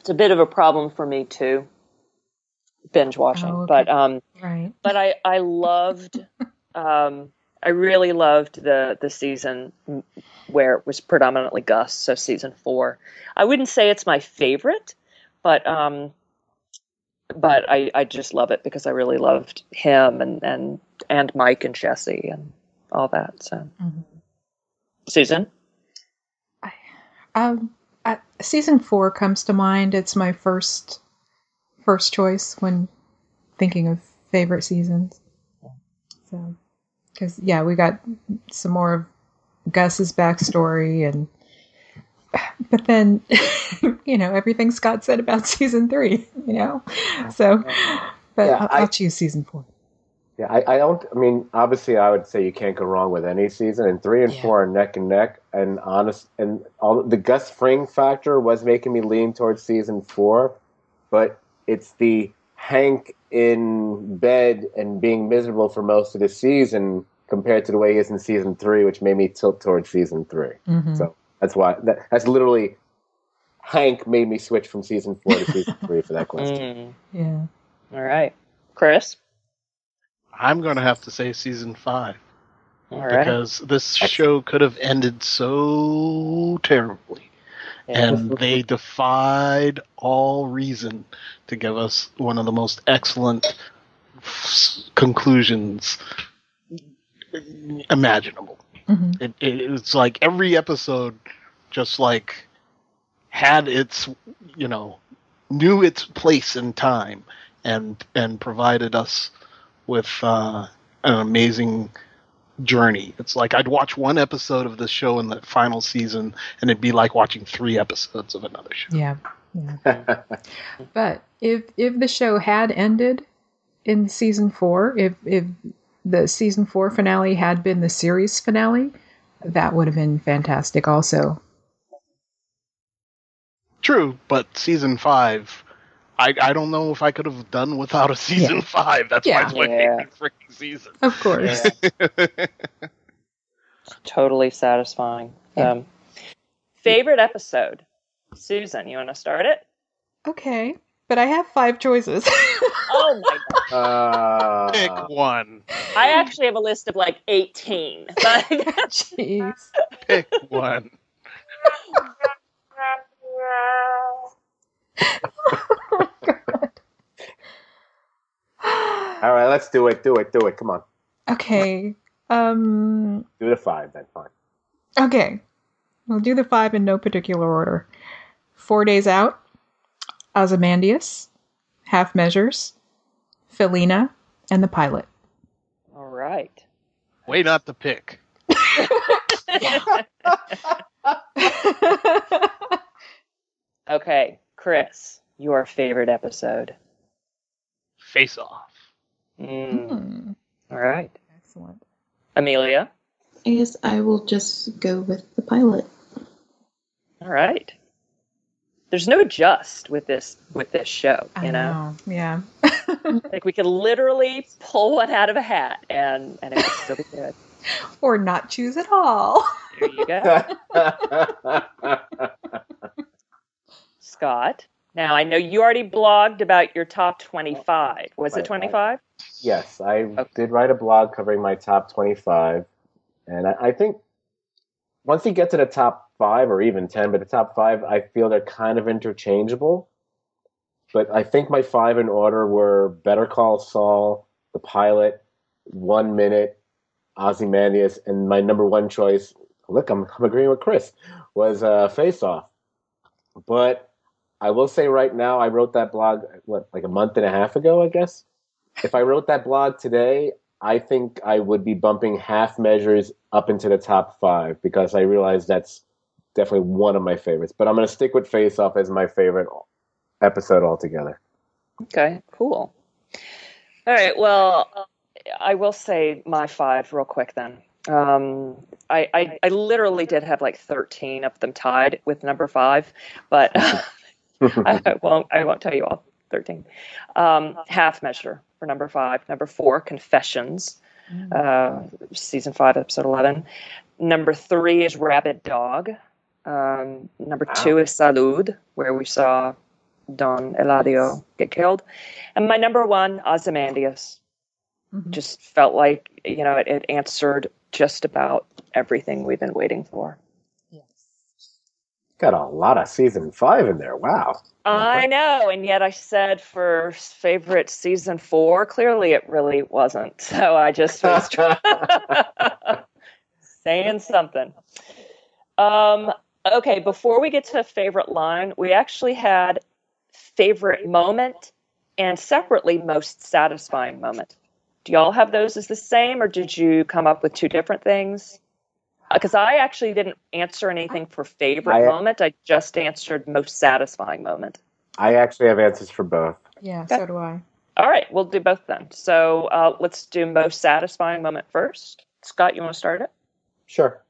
It's a bit of a problem for me too. Binge watching, Oh, okay. but um, Right. but I I loved um I really loved the the season where it was predominantly Gus, so season 4. I wouldn't say it's my favorite, but um but I I just love it because I really loved him and and and Mike and Jesse and all that. So Mhm. Susan? Um, I, season four comes to mind. It's my first first choice when thinking of favorite seasons. So, because yeah, we got some more of Gus's backstory, and but then you know everything Scott said about season three. You know, so but Yeah, I'll, I- I'll choose season four. Yeah, I, I don't. I mean, obviously, I would say you can't go wrong with any season, and three and Yeah. four are neck and neck. And honest, and all the Gus Fring factor was making me lean towards season four, but it's the Hank in bed and being miserable for most of the season compared to the way he is in season three, which made me tilt towards season 3 Mhm. So that's why that, that's literally Hank made me switch from season four to season three for that question. Mm, Yeah. all right. Chris? I'm going to have to say season five All right. because this show could have ended so terribly, Yeah. and they defied all reason to give us one of the most excellent s- conclusions imaginable. Mhm. It, it, it's like every episode just like had its you know knew its place in time and and provided us with uh, an amazing journey. It's like I'd watch one episode of the show in the final season, and it'd be like watching three episodes of another show. Yeah. Yeah. But if if the show had ended in season four, if if the season four finale had been the series finale, that would have been fantastic. Also, True, but season five, I I don't know if I could have done without a season five. That's Yeah. why it's my Yeah. favorite freaking season. of course, totally satisfying. Yeah. Um, favorite episode? Susan, you want to start it? okay. But I have five choices. Oh my god. Uh, Pick one. I actually have a list of like 18. But Jeez. Pick one. All right, let's do it. Do it. Do it. Come on. okay. Um. Do the five then. Fine. Okay. We'll do the five in no particular order. Four Days Out, Ozymandias, Half Measures, Felina, and the Pilot. all right. Way not to pick. Okay, Chris, your favorite episode. Face off. Mm, Hmm, all right. Excellent. Amelia. I guess I will just go with the pilot. All right. There's no just with this with this show, I you know. Yeah. Like we could literally pull one out of a hat and and it would still be good. or not choose at all. There you go. Scott. Now I know you already blogged about your top 25. Was it Right, 25? yes, I Okay. did write a blog covering my top 25. And I, I think once you get to the top five or even 10, but the top five, I feel they're kind of interchangeable. But I think my five in order were Better Call Saul, The Pilot, One Minute, Ozymandias, and my number one choice. Look, I'm, I'm agreeing with Chris. Was uh, Face Off, but I will say right now, I wrote that blog what like a month and a half ago, I guess. If I wrote that blog today, I think I would be bumping half measures up into the top five because I realize that's definitely one of my favorites. But I'm going to stick with Face Off as my favorite episode altogether. Okay, cool. All right, well, I will say my five real quick then. Um, I, I, I literally did have like 13 of them tied with number five, but I, won't I won't tell you all 13. Um, half measure for number five. Number four, Confessions, uh, season five, episode 11. Number three is Rabbit Dog. Um, number two is Salud, where we saw Don Eladio get killed. And my number one, Ozymandias. Mhm. Just felt like, you know, it, it answered just about everything we've been waiting for. Got a lot of season five in there. Wow. I know, and yet I said for favorite season four. Clearly, it really wasn't. So I just was saying something. Um, okay, before we get to favorite line, we actually had favorite moment and separately most satisfying moment. Do y'all have those as the same, or did you come up with two different things? Because I actually didn't answer anything for favorite I- moment. I just answered most satisfying moment. I actually have answers for both. Yeah, so do I. All right, we'll do both then. So uh, let's do most satisfying moment first. Scott, you want to start it? Sure.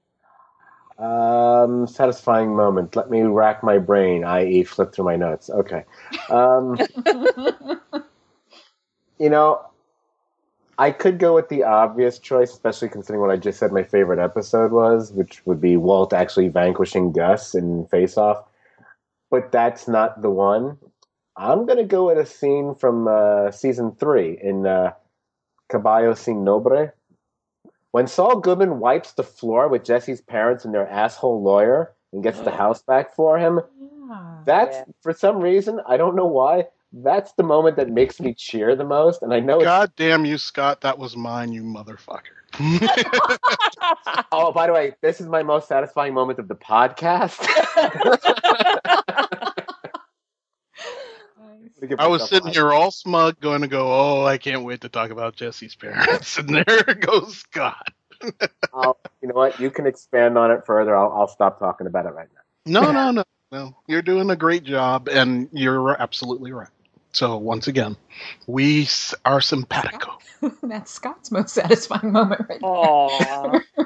Um, satisfying moment. Let me rack my brain, i.e., flip through my notes. Okay. Um, you know, I could go with the obvious choice, especially considering what I just said my favorite episode was, which would be Walt actually vanquishing Gus in Face Off. But that's not the one. I'm going to go with a scene from uh, season three in uh, Caballo Sin Nombre. When Saul Goodman wipes the floor with Jesse's parents and their asshole lawyer and gets the house back for him, Yeah. that's Yeah. for some reason, I don't know why, that's the moment that makes me cheer the most. And I know it's God damn you, Scott. That was mine, you motherfucker. Oh, by the way, this is my most satisfying moment of the podcast. I was sitting here all smug, going to go, oh, I can't wait to talk about Jesse's parents. And there goes Scott. I'll, you know what? You can expand on it further. I'll, I'll stop talking about it right now. No, no, no, no. You're doing a great job, and you're absolutely right. So, once again, we are simpatico. That's Scott's most satisfying moment right there. Aw.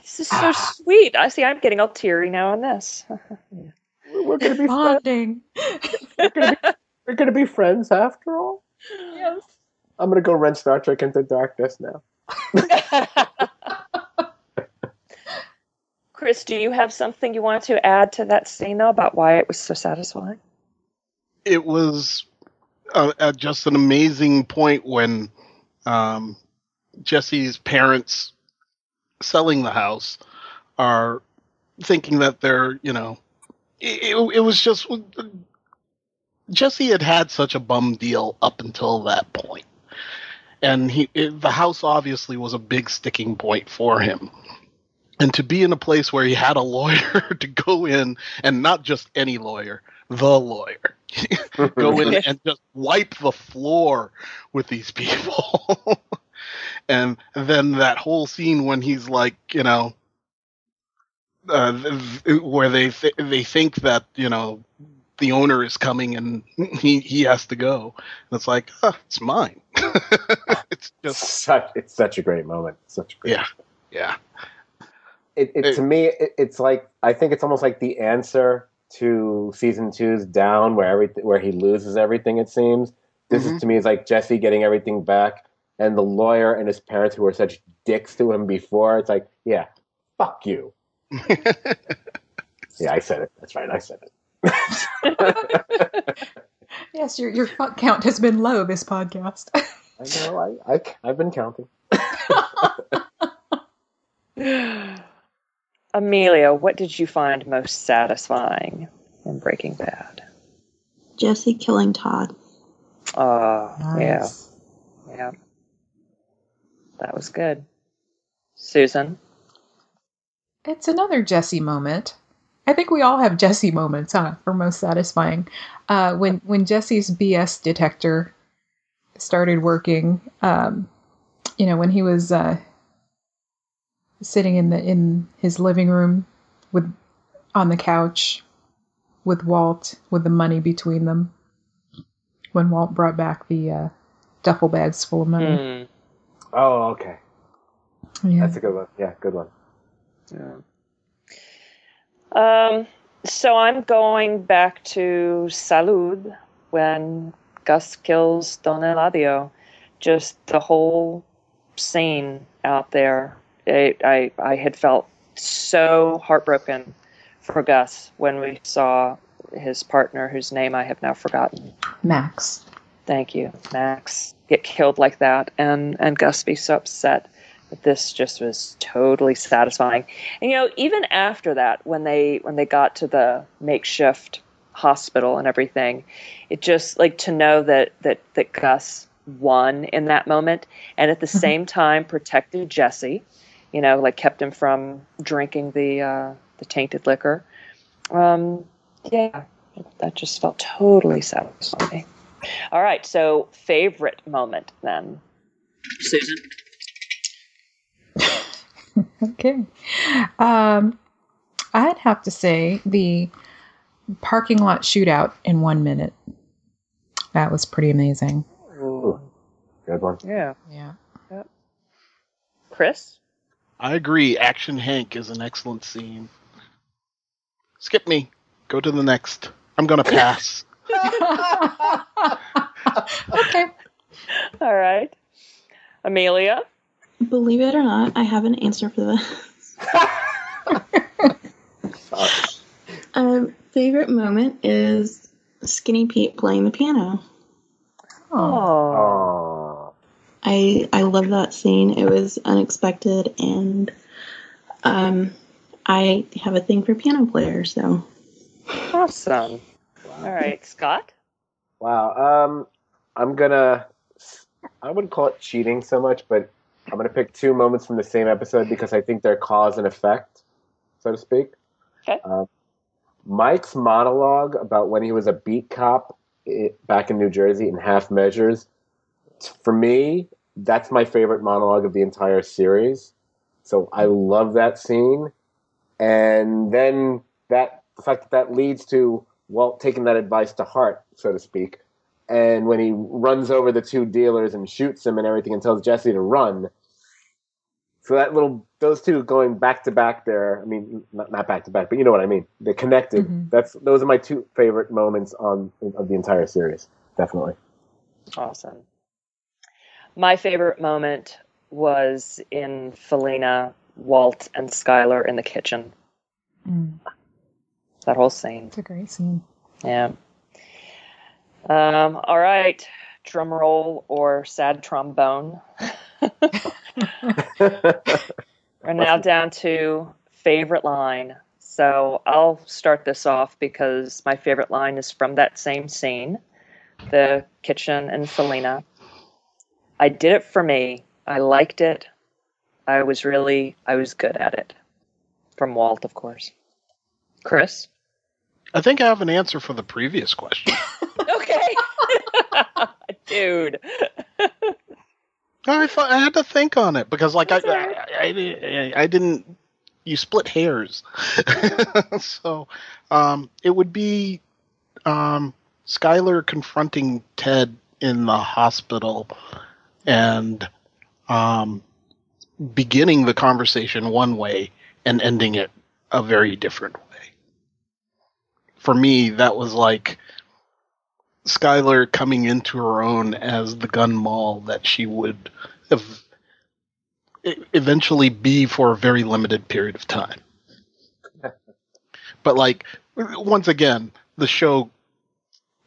this is so sweet. I see I'm getting all teary now on this. We're gonna be friends. Bonding. We're gonna be, we're gonna be friends after all. yes. I'm gonna go rent Star Trek Into Darkness now. Chris, do you have something you want to add to that scene though about why it was so satisfying? It was uh, uh, just an amazing point when um, Jesse's parents selling the house are thinking that they're, you know, it, it, it was just Jesse had had such a bum deal up until that point, and he it, the house obviously was a big sticking point for him. And to be in a place where he had a lawyer to go in, and not just any lawyer, the lawyer, go in and just wipe the floor with these people. and then that whole scene when he's like, you know, uh, where they th- they think that you know the owner is coming and he he has to go. And it's like, huh, it's mine. it's just such it's such a great moment. Such a great Yeah. yeah. it, it, It- to me it, it's like I think it's almost like the answer to season two's down where everything where he loses everything it seems. This Mhm. is to me is like Jesse getting everything back and the lawyer and his parents who were such dicks to him before. It's like yeah fuck you. Yeah I said it. That's right. I said it. Yes, your your fuck count has been low this podcast. I know. I, I I've been counting Amelia, what did you find most satisfying in Breaking Bad? Jesse killing Todd. Oh, yeah, Nice. yeah. That was good. Susan. It's another Jesse moment. I think we all have Jesse moments, huh? For most satisfying. Uh, when when Jesse's BS detector started working, um, you know, when he was uh, sitting in the in his living room with on the couch with Walt with the money between them. When Walt brought back the uh, duffel bags full of money. Mm, Oh, okay. Yeah. That's a good one. Yeah, good one. yeah. Um, so I'm going back to Salud when Gus kills Don Eladio. Just the whole scene out there. It, I I had felt so heartbroken for Gus when we saw his partner, whose name I have now forgotten. Max. Thank you, Max. Get killed like that, and and Gus be so upset. But this just was totally satisfying. And you know, even after that, when they when they got to the makeshift hospital and everything, it just like to know that that that Gus won in that moment, and at the Mhm. same time protected Jesse. You know, like kept him from drinking the uh, the tainted liquor. Um, yeah, that just felt totally satisfying. All right, so favorite moment then, Susan. Okay. Um, I'd have to say the parking lot shootout in one minute. That was pretty amazing. Ooh. Good one. Yeah, Yeah. Chris. I agree. Action Hank is an excellent scene. Skip me. Go to the next. I'm gonna pass. okay. All right, Amelia. Believe it or not, I have an answer for this. Uh, Um, favorite moment is Skinny Pete playing the piano. Oh. Aw. I I love that scene. It was unexpected, and um, I have a thing for piano players. So awesome. All right, Scott. Wow. Um, I'm gonna. I wouldn't call it cheating so much, but I'm gonna pick two moments from the same episode because I think they're cause and effect, so to speak. Okay. Um, Mike's monologue about when he was a beat cop i back in New Jersey in Half Measures. For me, that's my favorite monologue of the entire series. So I love that scene, and then that the fact that that leads to Walt taking that advice to heart, so to speak. And when he runs over the two dealers and shoots them and everything and tells Jesse to run. So that little, those two going back to back there. I mean, not, not back to back, but you know what I mean. They're connected. Mhm. That's those are my two favorite moments on of the entire series. Definitely. Awesome. My favorite moment was in Felina, Walt, and Skyler in the kitchen. Mm, That whole scene. it's a great scene. Yeah. Um, all right. Drum roll or sad trombone. We're now down to favorite line. So I'll start this off because my favorite line is from that same scene, the kitchen and Felina. I did it for me. I liked it. I was really, I was good at it. From Walt, of course. Chris? I think I have an answer for the previous question. Okay. Dude. I thought I had to think on it because, like, I, That's all right. I, I, I, I didn't. You split hairs, so um, it would be um, Skyler confronting Ted in the hospital and um, beginning the conversation one way and ending it a very different way. For me, that was like Skyler coming into her own as the gun mall that she would ev- e- eventually be for a very limited period of time. but like once again, the show,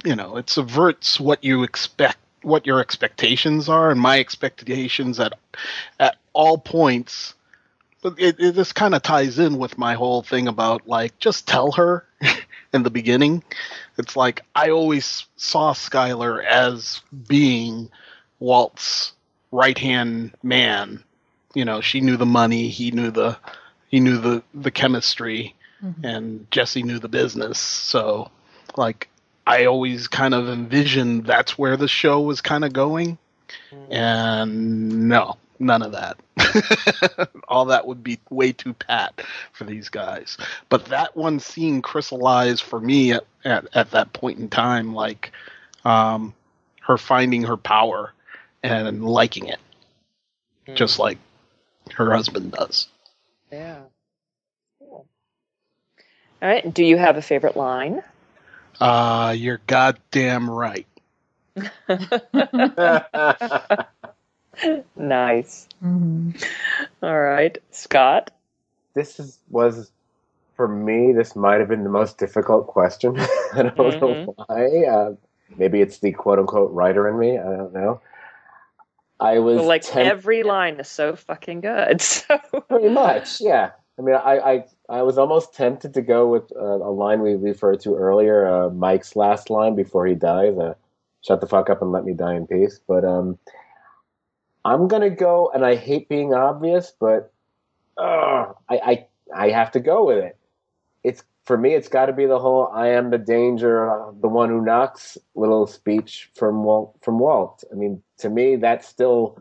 you know, it subverts what you expect, what your expectations are, and my expectations at at all points. But it, it this kind of ties in with my whole thing about like just tell her in the beginning. It's like I always saw Skyler as being Walt's right hand man you know, she knew the money, he knew the he knew the the chemistry, Mhm. and Jesse knew the business. So, like, I always kind of envisioned that's where the show was kind of going, and no, none of that. All that would be way too pat for these guys. But that one scene crystallized for me at, at, at that point in time, like um, her finding her power and liking it, just like her husband does. Yeah. Cool. All right. Do you have a favorite line? Uh, you're goddamn right. nice. Mhm. All right. Scott? this is was for me. This might have been the most difficult question. I don't Mhm. know why. Uh, maybe it's the quote unquote writer in me. I don't know. I was Well, like temp- every line is so fucking good. So Pretty much, yeah. I mean, I, I, I was almost tempted to go with uh, a line we referred to earlier, uh, Mike's last line before he dies, uh, "Shut the fuck up and let me die in peace." But um, I'm gonna go, and I hate being obvious, but uh, I, I, I have to go with it. It's for me. It's got to be the whole "I am the danger, the one who knocks" little speech from Walt. From Walt. I mean, to me, that's still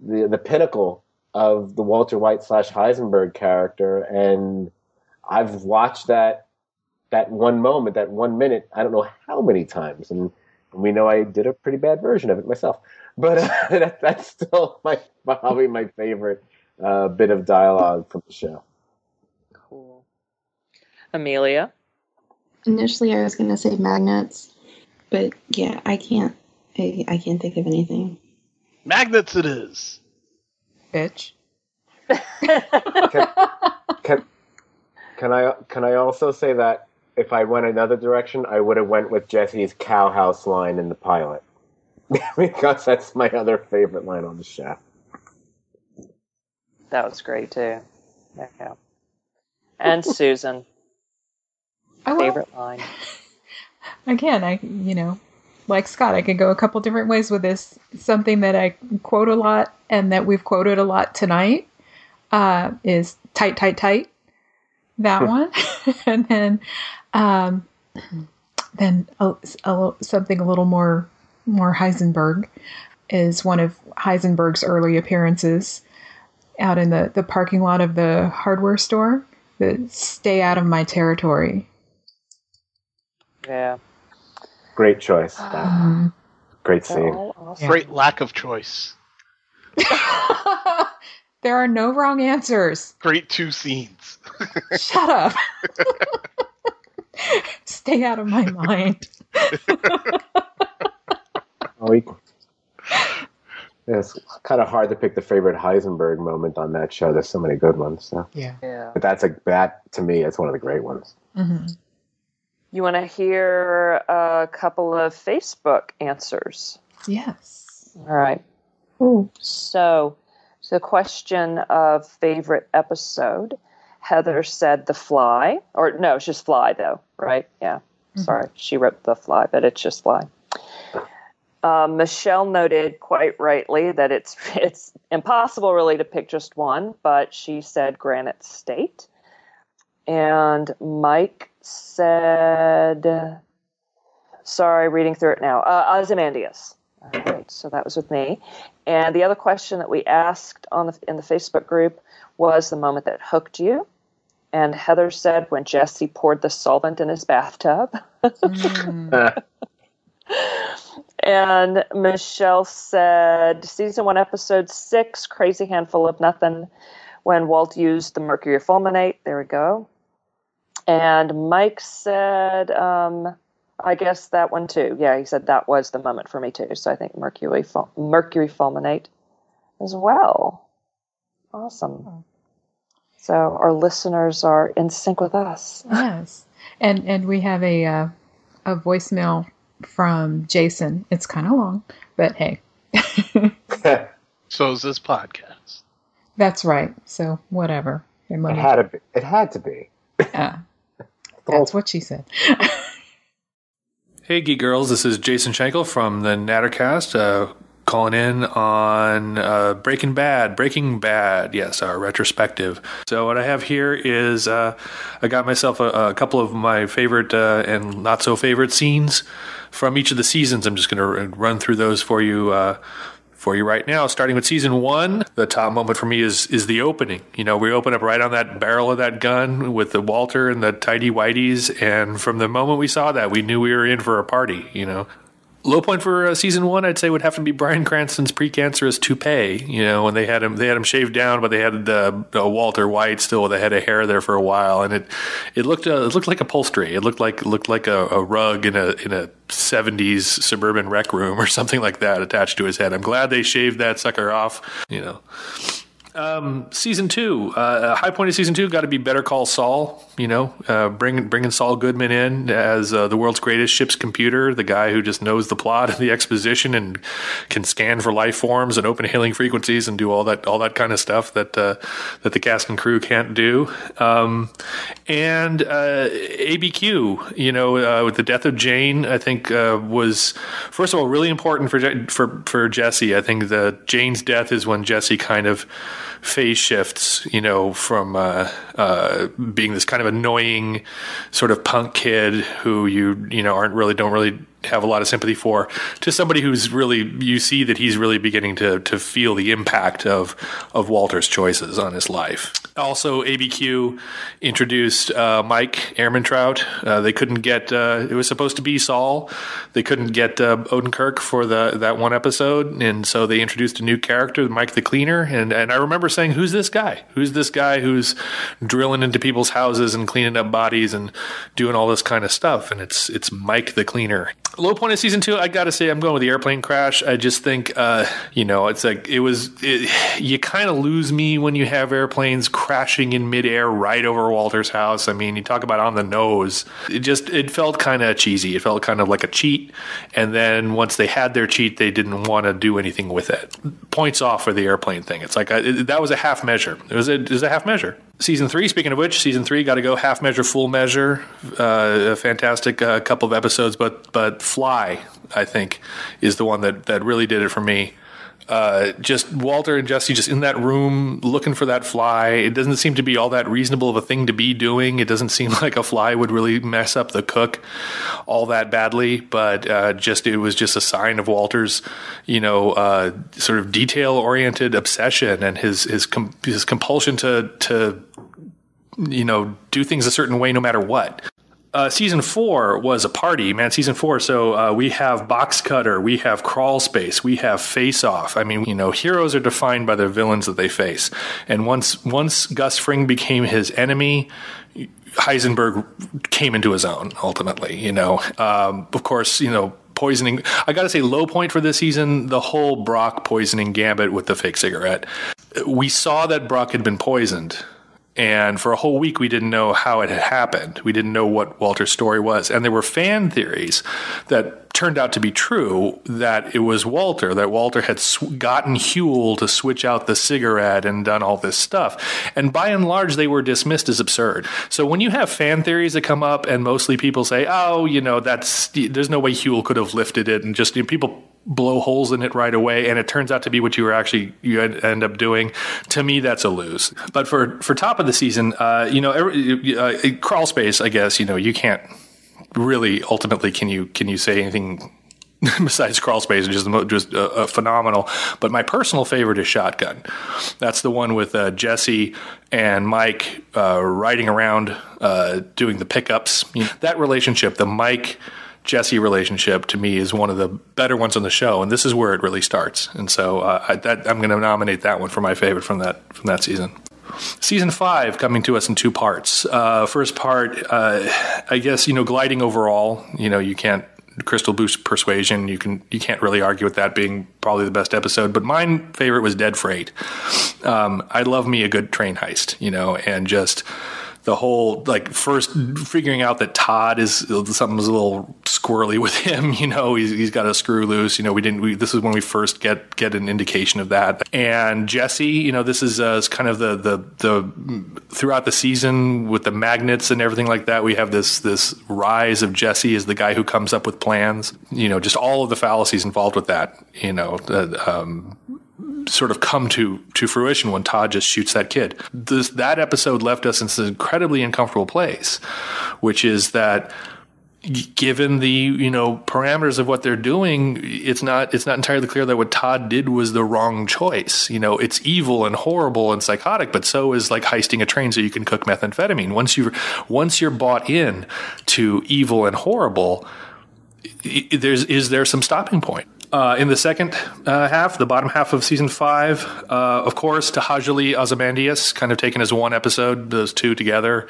the the pinnacle of the Walter White slash Heisenberg character, and I've watched that that one moment, that one minute, I don't know how many times, and we know I did a pretty bad version of it myself, but uh, that, that's still my probably my favorite uh, bit of dialogue from the show. cool. Amelia? Initially, I was going to say magnets, but yeah, I can't. I, I can't think of anything. Magnets it is. Bitch. Can can I can I also say that if I went another direction, I would have went with Jesse's cowhouse line in the pilot because that's my other favorite line on the show. That was great too. Yeah. And Susan, I will- favorite line. again, I you know, like Scott, I could go a couple different ways with this. Something that I quote a lot and that we've quoted a lot tonight uh, is "tight, tight, tight." That one, and then um, then a, a, something a little more more Heisenberg is one of Heisenberg's early appearances out in the the parking lot of the hardware store. The "Stay out of my territory." Yeah. Great choice. That. Um, Great They're scene. awesome. Great lack of choice. there are no wrong answers. Great two scenes. Shut up. Stay out of my mind. Oh, we, it's kind of hard to pick the favorite Heisenberg moment on that show. There's so many good ones. So. Yeah. Yeah. But that's a that to me, it's one of the great ones. hmm You want to hear a couple of Facebook answers? Yes. All right. So, so question of favorite episode. Heather said The Fly, or no, it's just Fly though, right? Yeah. Mhm. Sorry, she wrote The Fly, but it's just Fly. Um, Michelle noted quite rightly that it's it's impossible really to pick just one, but she said Granite State, and Mike said, sorry, reading through it now, uh, Ozymandias. All right, so that was with me. And the other question that we asked on the in the Facebook group was the moment that hooked you. And Heather said when Jesse poured the solvent in his bathtub. Mm. and Michelle said season one, episode six, Crazy Handful of Nothing, when Walt used the mercury fulminate. There we go. And Mike said, um, I guess that one too. Yeah, he said that was the moment for me too. So I think mercury ful- mercury fulminate as well. Awesome. So our listeners are in sync with us. yes. And and we have a uh, a voicemail from Jason. It's kind of long, but hey. So is this podcast. That's right. So whatever. It had to be. It had to be. Yeah. That's what she said. Hey, Geek Girls, this is Jason Schenkel from the Nattercast, uh, calling in on uh, Breaking Bad. Breaking Bad, yes, our retrospective. So what I have here is uh, I got myself a, a, couple of my favorite uh, and not so favorite scenes from each of the seasons. I'm just going to run through those for you uh, for you right now. Starting with season one, the top moment for me is is the opening. You know, we open up right on that barrel of that gun with the Walter and the tidy whiteys, and from the moment we saw that, we knew we were in for a party. You know, Low point for uh, season one, I'd say, would have to be Bryan Cranston's precancerous toupee. You know, when they had him, they had him shaved down, but they had uh, uh, Walter White still with a head of hair there for a while, and it it looked uh, it looked like upholstery. It looked like looked like a, a rug in a in a '70s suburban rec room or something like that attached to his head. I'm glad they shaved that sucker off. You know. Um, season two, uh, high point of season two, got to be Better Call Saul. You know, uh, bring, bringing Saul Goodman in as uh, the world's greatest ship's computer, the guy who just knows the plot and the exposition and can scan for life forms and open hailing frequencies and do all that all that kind of stuff that uh, that the cast and crew can't do. Um, and uh, ABQ, you know, uh, with the death of Jane, I think was first of all really important for for for Jesse. I think the Jane's death is when Jesse kind of phase shifts, you know, from uh, uh, being this kind of annoying sort of punk kid who you you know aren't really don't really have a lot of sympathy for to somebody who's really you see that he's really beginning to to feel the impact of of Walter's choices on his life. Also, ABQ introduced uh, Mike Ehrmantraut. Uh, they couldn't get uh, it was supposed to be Saul. They couldn't get uh, Odenkirk for the that one episode, and so they introduced a new character, Mike the Cleaner. And and I remember saying, "Who's this guy? Who's this guy who's drilling into people's houses and cleaning up bodies and doing all this kind of stuff?" And it's it's Mike the Cleaner. Low point of season two, I got to say, I'm going with the airplane crash. I just think, uh, you know, it's like it was. It, you kind of lose me when you have airplanes crashing in midair right over Walter's house. I mean, you talk about on the nose. It just it felt kind of cheesy. It felt kind of like a cheat. And then once they had their cheat, they didn't want to do anything with it. Points off for the airplane thing. It's like a, it, that was a half measure. It was a, it was a half measure. Season three. Speaking of which, season three got to go half measure, full measure. Uh, a fantastic uh, couple of episodes, but but Fly, I think, is the one that that really did it for me. Uh, just Walter and Jesse just in that room looking for that fly. It doesn't seem to be all that reasonable of a thing to be doing. It doesn't seem like a fly would really mess up the cook all that badly, but uh, just it was just a sign of Walter's, you know, uh, sort of detail oriented obsession and his his com- his compulsion to to you know do things a certain way no matter what uh, season four was a party, man. Season four. So uh, we have Box Cutter, we have Crawl Space, we have Face Off. I mean, you know, heroes are defined by the villains that they face. And once once Gus Fring became his enemy, Heisenberg came into his own. Ultimately, you know, um, of course, you know. Poisoning. I got to say, low point for this season: the whole Brock poisoning gambit with the fake cigarette. We saw that Brock had been poisoned, and for a whole week, we didn't know how it had happened. We didn't know what Walter's story was. And there were fan theories that turned out to be true that it was Walter, that Walter had sw- gotten Huell to switch out the cigarette and done all this stuff. And by and large, they were dismissed as absurd. So when you have fan theories that come up and mostly people say, oh, you know, that's, there's no way Huell could have lifted it, and just you know, people blow holes in it right away and it turns out to be what you were actually you end up doing. To me that's a lose. But for for top of the season uh, you know every, uh, crawl space i guess you know you can't really ultimately can you can you say anything besides crawl space which just just uh, uh, phenomenal. But my personal favorite is shotgun. That's the one with uh, jesse and mike uh, riding around uh, doing the pickups. You know, that relationship the mike Jesse relationship to me is one of the better ones on the show, and this is where it really starts. And so uh, I, am going to nominate that one for my favorite from that from that season. Season five coming to us in two parts. Uh, first part, uh, I guess you know, Gliding Over All. You know, you can't Crystal Boost Persuasion. You can you can't really argue with that being probably the best episode. But my favorite was Dead Freight. Um, I love me a good train heist. You know, and just the whole like first figuring out that Todd is something's a little squirrely with him. You know, he's, he's got a screw loose. You know, we didn't. We, this is when we first get get an indication of that. And Jesse, you know, this is uh, kind of the the the throughout the season with the magnets and everything like that. We have this this rise of Jesse as the guy who comes up with plans. You know, just all of the fallacies involved with that. You know, uh, um, sort of come to to fruition when Todd just shoots that kid. This, that episode left us in this incredibly uncomfortable place, which is that given the you know parameters of what they're doing it's not it's not entirely clear that what Todd did was the wrong choice. You know it's evil and horrible and psychotic but so is like heisting a train so you can cook methamphetamine. Once you once you're bought in to evil and horrible there's is there some stopping point uh, in the second uh, half, the bottom half of season five, uh, of course, To'hajiilee Ozymandias, kind of taken as one episode, those two together.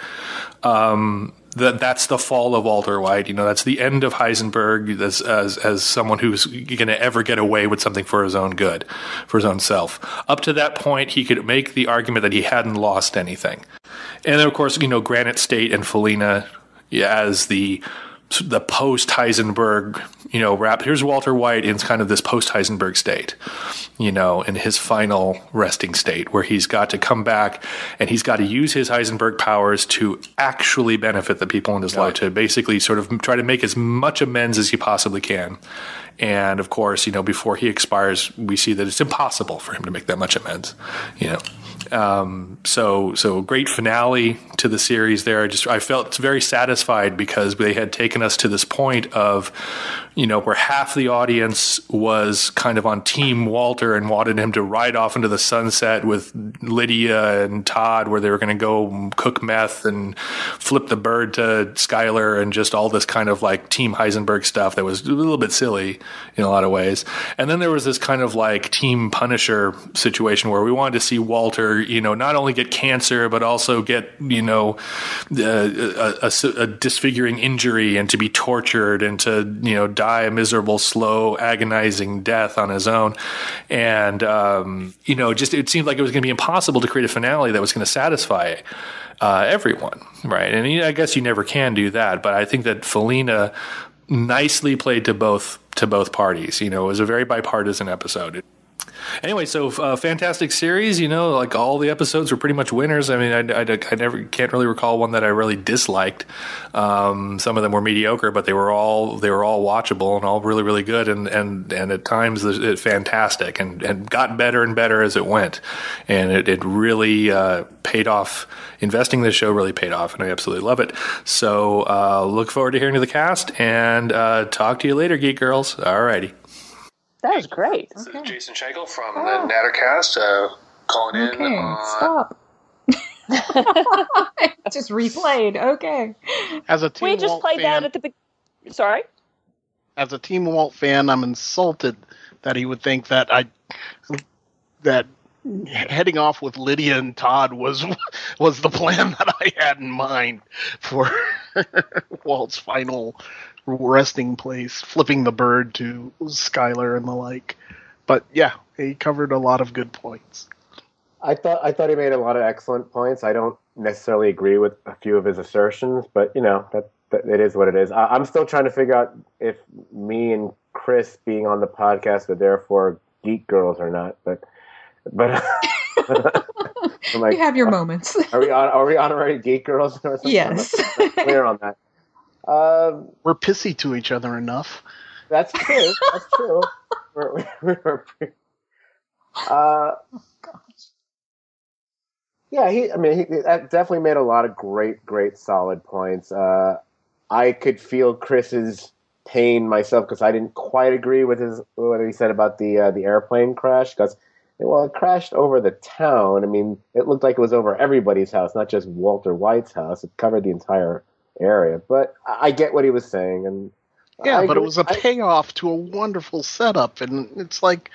Um, that that's the fall of Walter White. You know, that's the end of Heisenberg as as, as someone who's going to ever get away with something for his own good, for his own self. Up to that point, he could make the argument that he hadn't lost anything. And then, of course, you know, Granite State and Felina yeah, as the the post Heisenberg, you know, rap. Here's Walter White in kind of this post Heisenberg state, you know, in his final resting state where he's got to come back and he's got to use his Heisenberg powers to actually benefit the people in his life, to basically sort of try to make as much amends as he possibly can. And of course, you know, before he expires, we see that it's impossible for him to make that much amends, you know. Um, so so great finale to the series there. I just I felt very satisfied because they had taken us to this point of you know, where half the audience was kind of on Team Walter and wanted him to ride off into the sunset with Lydia and Todd, where they were going to go cook meth and flip the bird to Skyler and just all this kind of like Team Heisenberg stuff that was a little bit silly in a lot of ways. And then there was this kind of like Team Punisher situation where we wanted to see Walter, you know, not only get cancer, but also get, you know, uh, a, a, a disfiguring injury and to be tortured and to, you know, die a miserable, slow, agonizing death on his own. And, um, you know, just it seemed like it was going to be impossible to create a finale that was going to satisfy uh, everyone, right? And I guess you never can do that, but I think that Felina nicely played to both to both parties. You know, it was a very bipartisan episode. Anyway, so uh, fantastic series. You know, like all the episodes were pretty much winners. I mean, I, I, I never can't really recall one that I really disliked. Um, some of them were mediocre, but they were all they were all watchable and all really really good, and and and at times it, fantastic, and and got better and better as it went, and it, it really uh, paid off. Investing in this show really paid off, and I absolutely love it. So uh, look forward to hearing to the cast, and uh, talk to you later, Geek Girls. Alrighty. That was great. This okay. is Jason Schenkel from oh. the Nattercast uh, calling okay. in. On... Stop. just replayed. Okay. As a team we just Walt played fan, that at the beginning. Sorry. As a Team Walt fan, I'm insulted that he would think that I that heading off with Lydia and Todd was was the plan that I had in mind for Walt's final resting place, flipping the bird to Skyler and the like. But yeah, he covered a lot of good points. I thought I thought he made a lot of excellent points. I don't necessarily agree with a few of his assertions, but you know that, that it is what it is. I, am still trying to figure out if me and Chris being on the podcast are therefore geek girls or not. But but. like, you have your uh, moments. Are we on? Are we honorary geek girls or something? Yes, clear on that. Um, we're pissy to each other enough. That's true. That's true. we're, we're, we're, uh, oh, yeah, he. I mean, he definitely made a lot of great, great, solid points. Uh, I could feel Chris's pain myself because I didn't quite agree with his what he said about the uh, the airplane crash because well, it crashed over the town. I mean, it looked like it was over everybody's house, not just Walter White's house. It covered the entire area. But I get what he was saying, and yeah, I but it was a payoff to a wonderful setup, and it's like,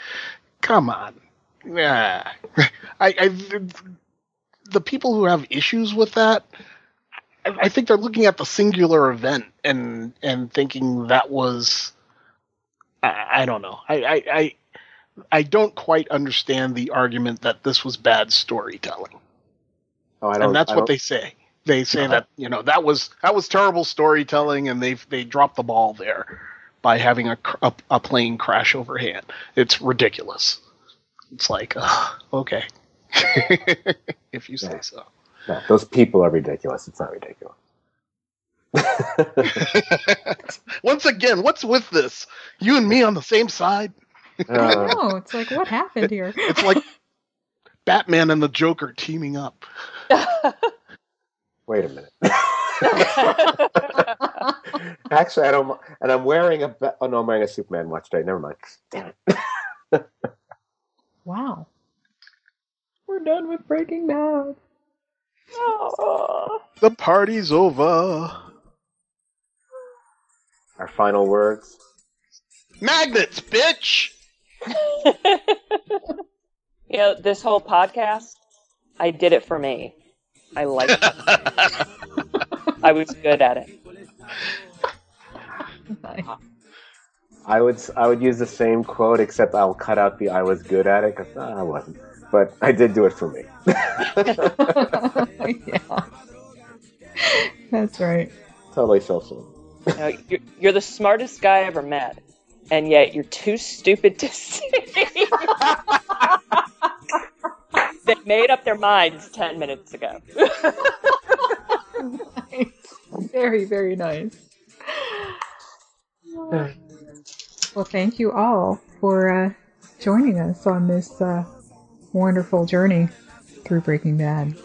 come on, yeah. I, I the people who have issues with that, I, I think they're looking at the singular event and and thinking that was, I, I don't know, I, I I I don't quite understand the argument that this was bad storytelling. Oh, I don't, and that's what they say they say that you know that was that was terrible storytelling, and they they dropped the ball there by having a a, a plane crash overhead. It's ridiculous. It's like, uh, okay, if you say Yeah. so. No, those people are ridiculous. It's not ridiculous. Once again, what's with this? You and me on the same side? I Uh, know. It's like, what happened here? It's like Batman and the Joker teaming up. Wait a minute. Actually, I don't. And I'm wearing a. Oh no, I'm wearing a Superman watch today. Never mind. Damn it. wow. We're done with Breaking Bad. Oh. The party's over. Our final words. Magnets, bitch! you know, this whole podcast, I did it for me. I liked it. I was good at it. Nice. I would. s- I would use the same quote, except I'll cut out the "I was good at it" because uh, I wasn't. But I did do it for me. yeah. That's right. totally self-serving. You know, you're, you're the smartest guy I ever met, and yet you're too stupid to see. they made up their minds 10 minutes ago. nice. Very, very nice. Well, thank you all for uh, joining us on this uh, wonderful journey through Breaking Bad.